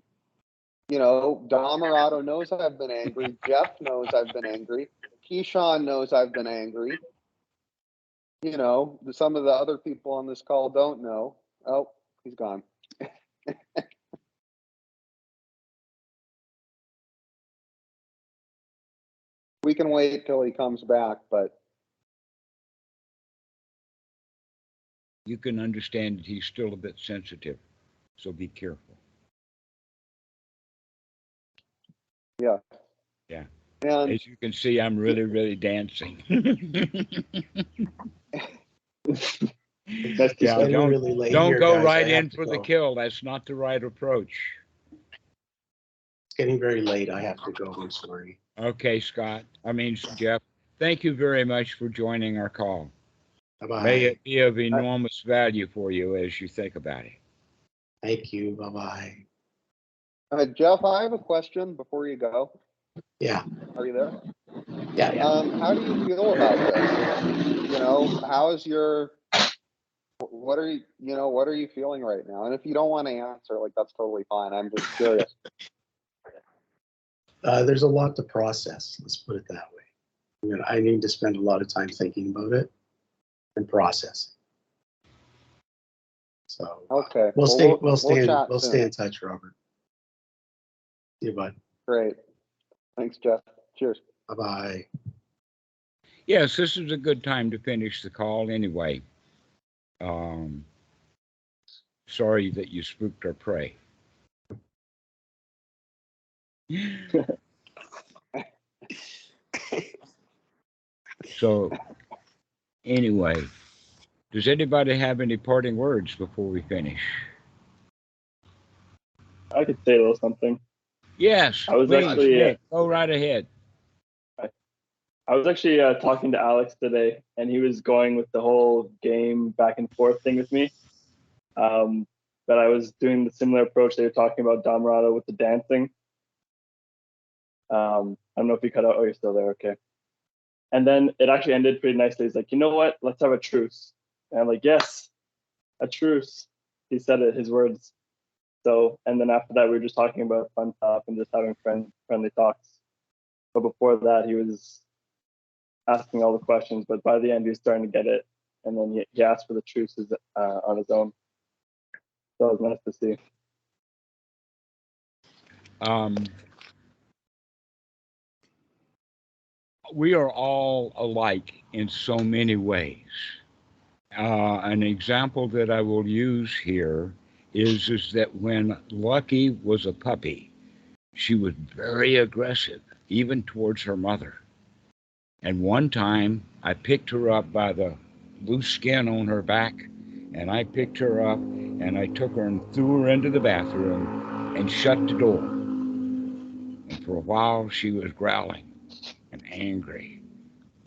You know, Dhammarato knows I've been angry. Jeff knows I've been angry. Keyshawn knows I've been angry. You know, some of the other people on this call don't know. Oh, he's gone. (laughs) we can wait till he comes back, but You can understand that he's still a bit sensitive, so be careful. yeah. Yeah. And As you can see, I'm really, really dancing. (laughs) That's Yeah, don't- really late Don't here, go guys. Right have in to for the kill. That's not the right approach. It's getting very late. I have to go. I'm sorry. Okay, Scott. I mean, Jeff, thank you very much for joining our call. May Bye-bye. it be of enormous value for you as you think about it. Thank you. Bye-bye. uh, Jeff, I have a question before you go. Yeah, Are you there? Yeah, yeah. Um, how do you feel about this? You know, how is your, what are you, you know, what are you feeling right now? And if you don't want to answer, like, that's totally fine. I'm just curious. Uh, there's a lot to process. Let's put it that way. I, mean, I need to spend a lot of time thinking about it and processing. So Okay. we'll well, stay. We'll, stay. in, chat we'll soon. stay in touch, Robert. See you, bud. Great. Thanks, Jeff. Cheers. Bye bye. Yes, this is a good time to finish the call anyway. Um, sorry that you spooked our prey. So, anyway, does anybody have any parting words before we finish? I could say a little something. Yes, I was please, actually, uh, Nick, go right ahead. I was actually uh, talking to Alex today, and he was going with the whole game back and forth thing with me. Um, but I was doing the similar approach they were talking about Dhammarato with the dancing. Um, I don't know if you cut out. Oh, you're still there. Okay. And then it actually ended pretty nicely. He's like, you know what? Let's have a truce. And I'm like, yes, a truce. He said it, his words. So, and then after that, we were just talking about fun stuff and just having friend, friendly talks. But before that, he was asking all the questions. But by the end, he was starting to get it. And then he, he asked for the truces uh, on his own. So it was nice to see. Um, we are all alike in so many ways. Uh, an example that I will use here is, is that when Lucky was a puppy, she was very aggressive, even towards her mother. And one time I picked her up by the loose skin on her back, and I picked her up and I took her and threw her into the bathroom and shut the door. And for a while, she was growling and angry.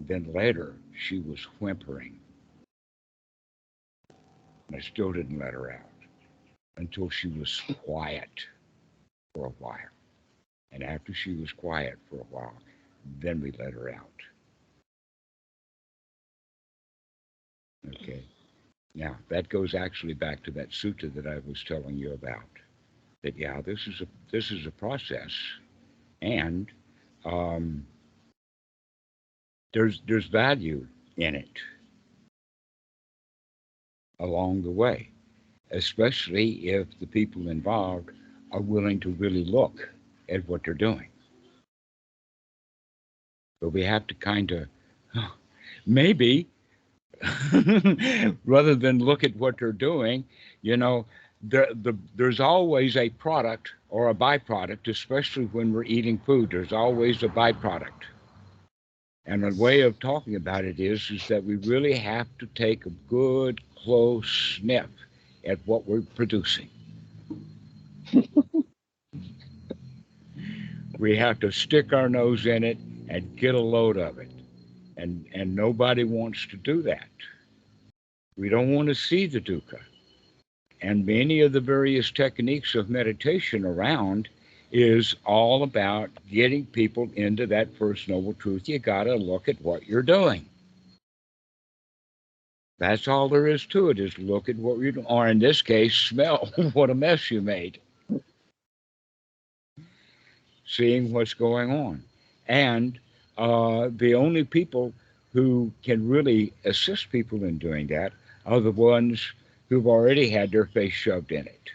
Then later, she was whimpering. I still didn't let her out until she was quiet for a while. And after she was quiet for a while, then we let her out. Okay. Now, that goes actually back to that sutta that I was telling you about. That yeah, this is a this is a process, and um, there's there's value in it along the way, especially if the people involved are willing to really look at what they're doing. But we have to kind of maybe (laughs) rather than look at what they're doing, you know, the, the, there's always a product or a byproduct, especially when we're eating food. There's always a byproduct. And a way of talking about it is, is that we really have to take a good, close sniff at what we're producing. (laughs) we have to stick our nose in it and get a load of it. And, and nobody wants to do that. We don't want to see the dukkha. And many of the various techniques of meditation around is all about getting people into that first noble truth. You got to look at what you're doing. That's all there is to it is look at what you're doing, or in this case, smell (laughs) what a mess you made. Seeing what's going on. And uh, the only people who can really assist people in doing that are the ones who've already had their face shoved in it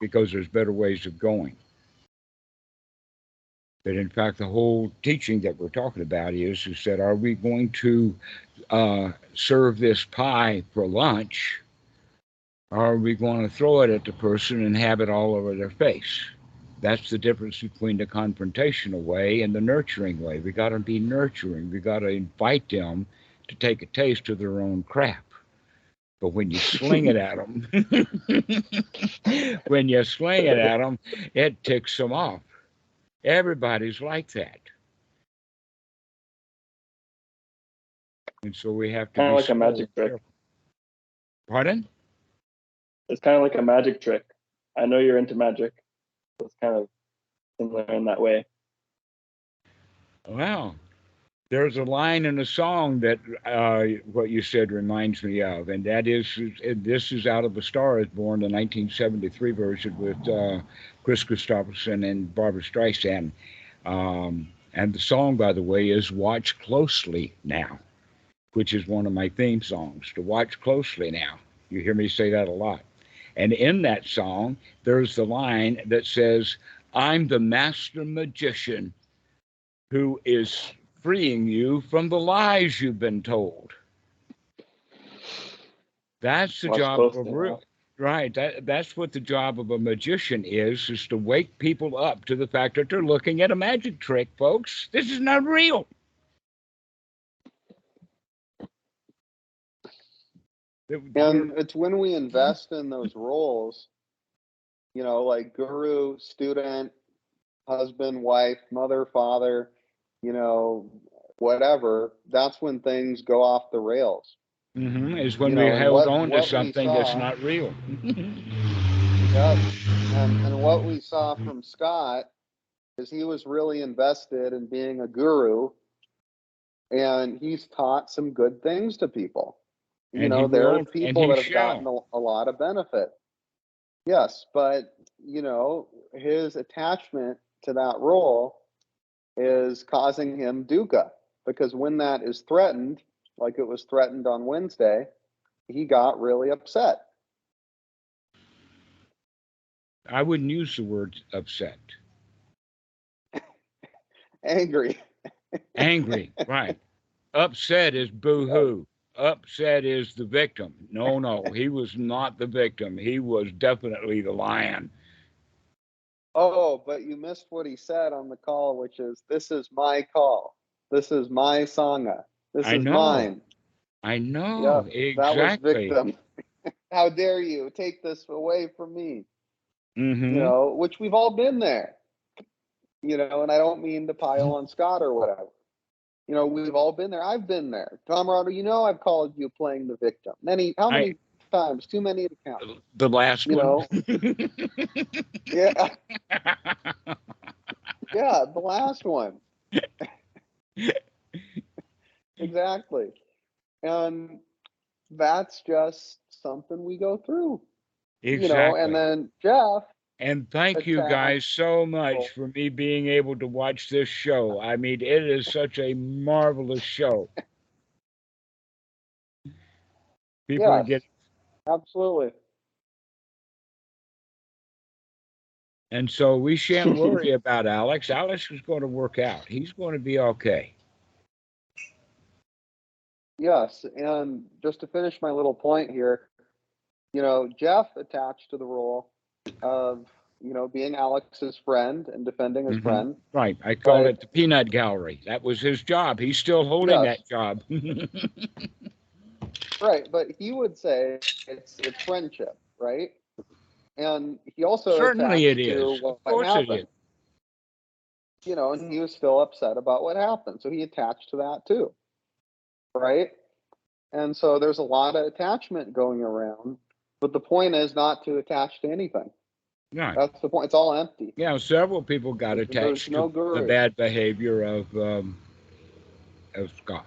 because there's better ways of going. But in fact, the whole teaching that we're talking about is, is that are we going to uh, serve this pie for lunch? Or are we going to throw it at the person and have it all over their face? That's the difference between the confrontational way and the nurturing way. We got to be nurturing. We got to invite them to take a taste of their own crap. But when you sling it at them, (laughs) when you sling it at them, it ticks them off. Everybody's like that. And so we have to Kind of like a magic trick. careful. Pardon? It's kind of like a magic trick. I know you're into magic. It's kind of similar in that way. Wow. there's a line in a song that uh, what you said reminds me of, and that is this is out of A Star Is Born, the 1973 version with uh, Kris Kristofferson and Barbra Streisand. Um, and the song, by the way, is Watch Closely Now, which is one of my theme songs, to watch closely now. You hear me say that a lot. And in that song, there's the line that says, I'm the master magician who is freeing you from the lies you've been told. That's the job of a real, right. That that's what the job of a magician is, is to wake people up to the fact that they're looking at a magic trick, folks. This is not real. It- And it's when we invest in those roles, you know, like guru, student, husband, wife, mother, father, you know, whatever, that's when things go off the rails. Mhm, is when You we know, held what- on to something that's not real. (laughs) Yep. And, and what we saw from Scott is he was really invested in being a guru and he's taught some good things to people. You And know, there will, are people that have shall. gotten a, a lot of benefit. Yes, but you know, his attachment to that role is causing him dukkha because when that is threatened, like it was threatened on Wednesday, he got really upset. I wouldn't use the word upset. (laughs) Angry. (laughs) Angry, right. Upset is boo hoo. Upset is the victim. No, no, (laughs) he was not the victim. He was definitely the lion. Oh, but you missed what he said on the call, which is this is my call. This is my sangha. This I is know. mine. I know, That was victim. (laughs) How dare you take this away from me? Mhm. You know, which we've all been there. You know, and I don't mean to pile on Scott or whatever. You know, we've all been there. I've been there. Tom Rotter, you know I've called you playing the victim. Many how I- many times? Too many to count. the last You one. know. (laughs) Yeah, (laughs) yeah, the last one. exactly. And that's just something we go through. exactly. You know, and then Jeff, And thank you attack. guys so much for me being able to watch this show. I mean, it is such a marvelous show. People Yes. getting, absolutely. and so we shan't (laughs) worry about Alex. Alex is going to work out. He's going to be okay. yes, and just to finish my little point here, you know, Jeff attached to the role of you know being Alex's friend and defending his Mhm. friend. Right. I call Right. it the peanut gallery. That was his job. He's still holding Yes. that job. (laughs) Right, but he would say it's it's friendship, right? And he also Certainly it is. what Of course it happened. is. You know, and he was still upset about what happened, so he attached to that too, right? And so there's a lot of attachment going around, but the point is not to attach to anything. Right. That's the point. It's all empty. Yeah, several people got There's attached no to the bad behavior of um, of Scott.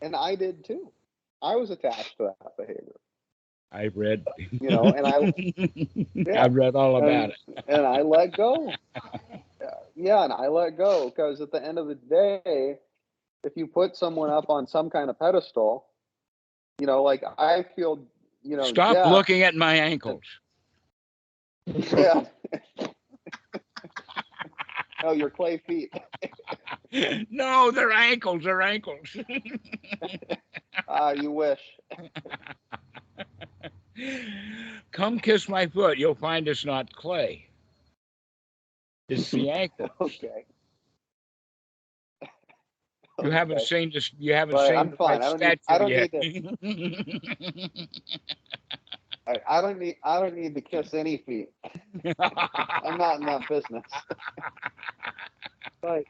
And I did too. I was attached to that behavior, I read. you know, and I (laughs) I read all about and, it. (laughs) and I let go. (laughs) Yeah, and I let go because at the end of the day, if you put someone up on some kind of pedestal, you know, like I feel, you know, Stop Jeff- looking at my ankles. Yeah. (laughs) (laughs) oh, your clay feet. (laughs) no, they're ankles. They're ankles. Ah, you wish. Come kiss my foot. You'll find it's not clay. It's the ankle. Okay. You haven't seen this. You haven't But seen I'm fine. I don't need- I statue don't yet. I, I don't need. I don't need to kiss any feet. (laughs) I'm not in that business. (laughs) But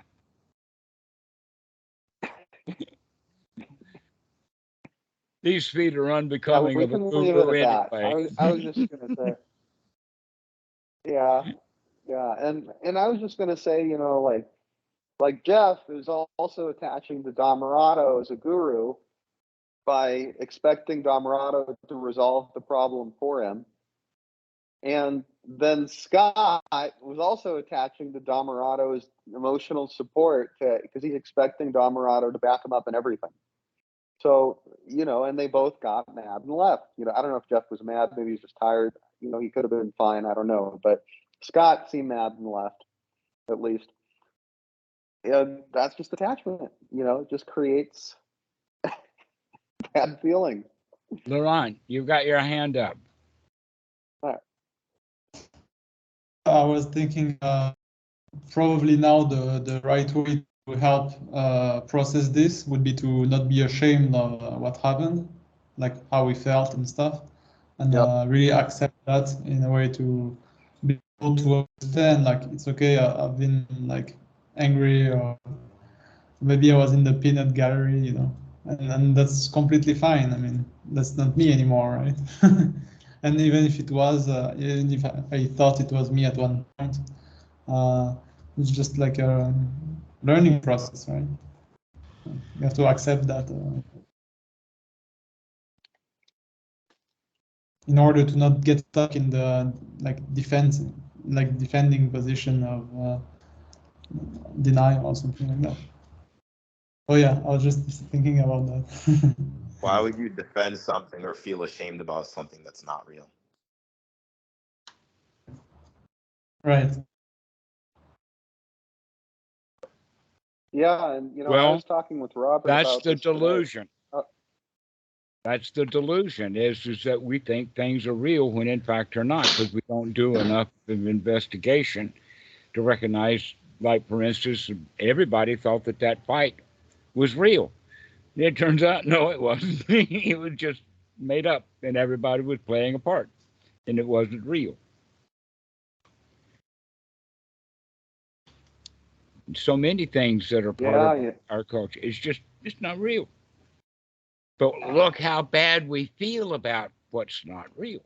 These feet are unbecoming of a can leave it guru. I anyway. was, I was just gonna say. (laughs) Yeah, yeah, and and I was just gonna say, you know, like, like Jeff is also attaching to Dhammarato as a guru by expecting Dhammarato to resolve the problem for him, and then Scott was also attaching to Dhammarato emotional support because he's expecting Dhammarato to back him up in everything. So, you know, and they both got mad and left. You know, I don't know if Jeff was mad, maybe he's just tired. You know, he could have been fine, I don't know. But Scott seemed mad and left, at least. And that's just attachment, you know, it just creates bad feeling. Laurent, you've got your hand up. I was thinking uh, probably now the, the right way to help uh, process this would be to not be ashamed of uh, what happened, like how we felt and stuff, and Yep. uh, really accept that in a way to be able to understand like it's okay. I, I've been like angry or maybe I was in the peanut gallery, you know, and, and that's completely fine. I mean, that's not me anymore, right? (laughs) and even if it was, uh, even if I, I thought it was me at one point, uh, it's just like a learning process, right? You have to accept that uh, in order to not get stuck in the like defense, like defending position of uh, denial or something like that. Oh yeah, I was just thinking about that. (laughs) Why would you defend something or feel ashamed about something that's not real? right. Yeah, and you know, I was talking with Robert. That's about the delusion. Uh, That's the delusion is, is that we think things are real when in fact they're not because we don't do enough of investigation to recognize, like for instance, everybody thought that that fight was real. It turns out, no, it wasn't. (laughs) it was just made up and everybody was playing a part and it wasn't real. So many things that are part Yeah, of yeah, our culture. It's just it's not real. But look how bad we feel about what's not real.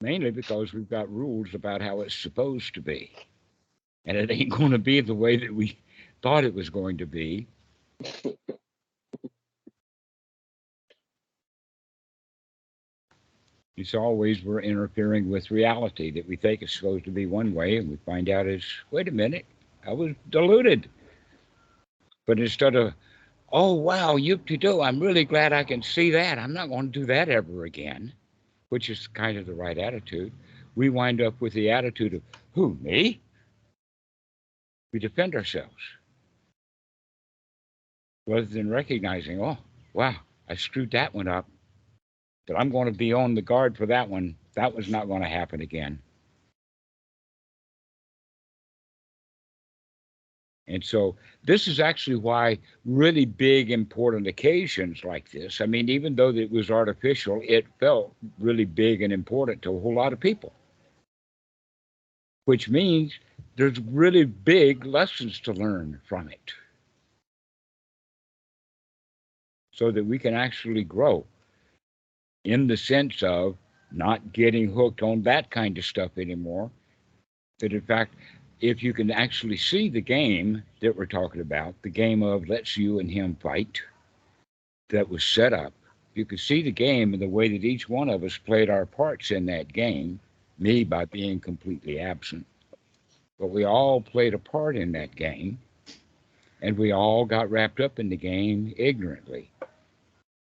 Mainly because we've got rules about how it's supposed to be. And it ain't going to be the way that we thought it was going to be. It's always we're interfering with reality that we think is supposed to be one way, and we find out is wait a minute, I was deluded. But instead of, oh wow, you do, I'm really glad I can see that. I'm not going to do that ever again, which is kind of the right attitude. We wind up with the attitude of, who, me? We defend ourselves rather than recognizing, oh, wow, I screwed that one up, but I'm going to be on the guard for that one. That was not going to happen again. And so this is actually why really big important occasions like this, I mean, even though it was artificial, it felt really big and important to a whole lot of people. Which means there's really big lessons to learn from it. So that we can actually grow in the sense of not getting hooked on that kind of stuff anymore. That in fact, if you can actually see the game that we're talking about, the game of let's you and him fight that was set up, you could see the game and the way that each one of us played our parts in that game, me by being completely absent. But we all played a part in that game, and we all got wrapped up in the game ignorantly.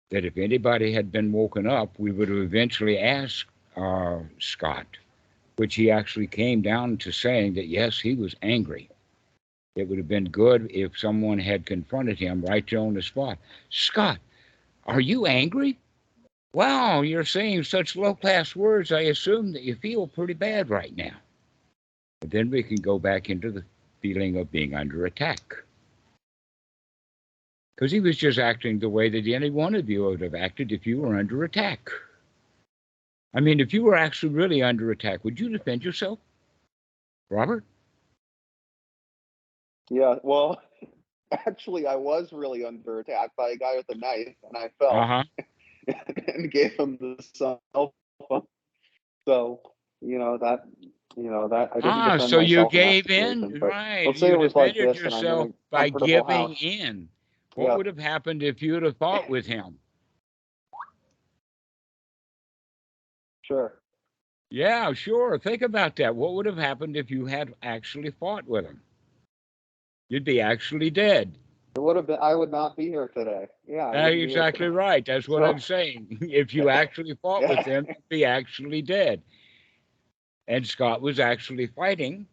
That if anybody had been woken up, we would have eventually asked uh, Scott which he actually came down to saying that yes, he was angry. It would have been good if someone had confronted him right there on the spot. Scott, are you angry? Wow, you're saying such low class words. I assume that you feel pretty bad right now. But then we can go back into the feeling of being under attack. Because he was just acting the way that any one of you would have acted if you were under attack. I mean, if you were actually really under attack, would you defend yourself, Robert? Yeah, well, (laughs) actually, I was really under attack by a guy with a knife, and I fell Uh huh. (laughs) and gave him the cell phone. So, you know that, you know that. I didn't Ah, so you gave in, but right? let's say you it was like defended this, yourself by giving house. in. What Yeah. would have happened if you'd have fought (laughs) with him? Sure. Yeah, sure. Think about that. What would have happened if you had actually fought with him? You'd be actually dead. It would have been. I would not be here today. Yeah. That's wouldn't be here exactly right. That's what So- I'm saying. (laughs) If you (laughs) actually fought with him, you'd be actually dead. And Scott was actually fighting.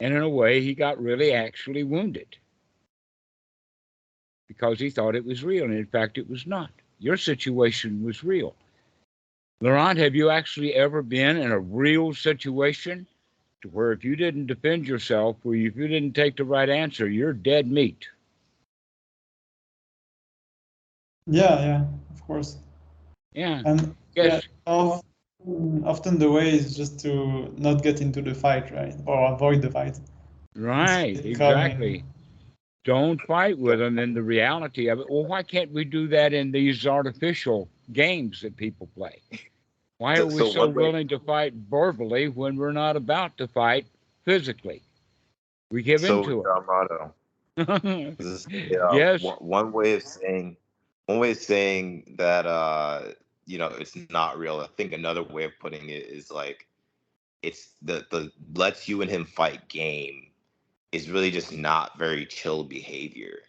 And in a way, he got really actually wounded because he thought it was real. And in fact, it was not. Your situation was real. Laurent, have you actually ever been in a real situation to where if you didn't defend yourself, or if you didn't take the right answer, you're dead meat? Yeah, yeah, of course. Yeah. And yeah, Yes. often, often the way is just to not get into the fight, right? Or avoid the fight. Right, exactly. Don't fight with them in the reality of it. Well, why can't we do that in these artificial games that people play? Why are we so so one way- willing to fight verbally when we're not about to fight physically? We give so, into it. (laughs) this is, yeah, Yes. One, one way of saying, one way of saying that, uh, you know, it's not real. I think another way of putting it is like, it's the the lets you and him fight game is really just not very chill behavior.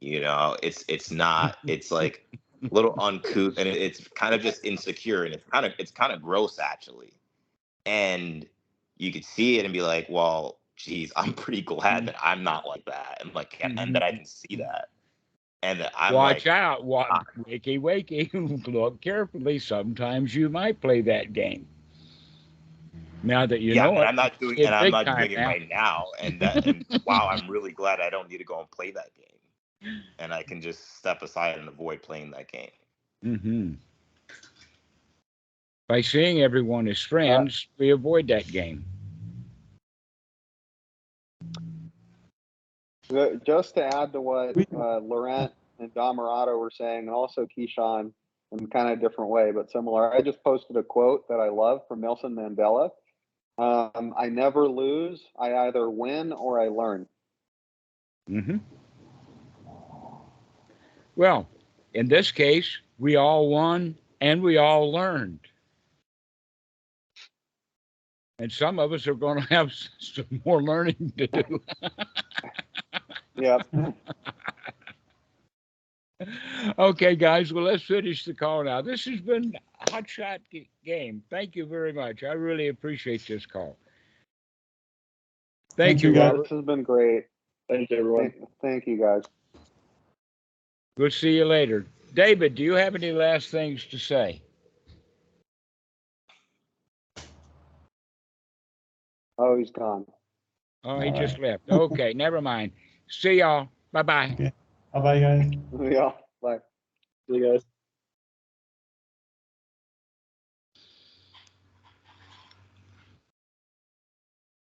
You know, it's it's (laughs) not. It's like a little uncouth, and it, it's kind of just insecure, and it's kind of it's kind of gross actually. And you could see it and be like, well, geez, I'm pretty glad that I'm not like that, and like, and, and that I can see that, and that I'm Watch like, out. Wa- ah. wakey, wakey. (laughs) Look carefully. Sometimes you might play that game. Now that you yeah, know and it. I'm not doing, it's and I'm not doing it now. right now, and that, and wow, I'm really glad I don't need to go and play that game, and I can just step aside and avoid playing that game. Mm-hmm. By seeing everyone as friends, we avoid that game. Just to add to what uh, Laurent and Dhammarato were saying, and also Keyshawn in kind of a different way, but similar. I just posted a quote that I love from Nelson Mandela. Um, I never lose. I either win or I learn. hmm Well, in this case, we all won and we all learned. And some of us are going (laughs) to have some more learning to do. Yep. (laughs) okay, guys. Well, let's finish the call now. This has been a hot shot game. Thank you very much. I really appreciate this call. Thank you, you, guys. Robert. This has been great. Thank you, everyone. Thank, thank you guys. We'll see you later. David, do you have any last things to say? Oh, he's gone. Oh, he All just left. Okay, (laughs) never mind. See y'all. Bye bye. Bye bye, guys. (laughs) Yeah. Bye. See you guys.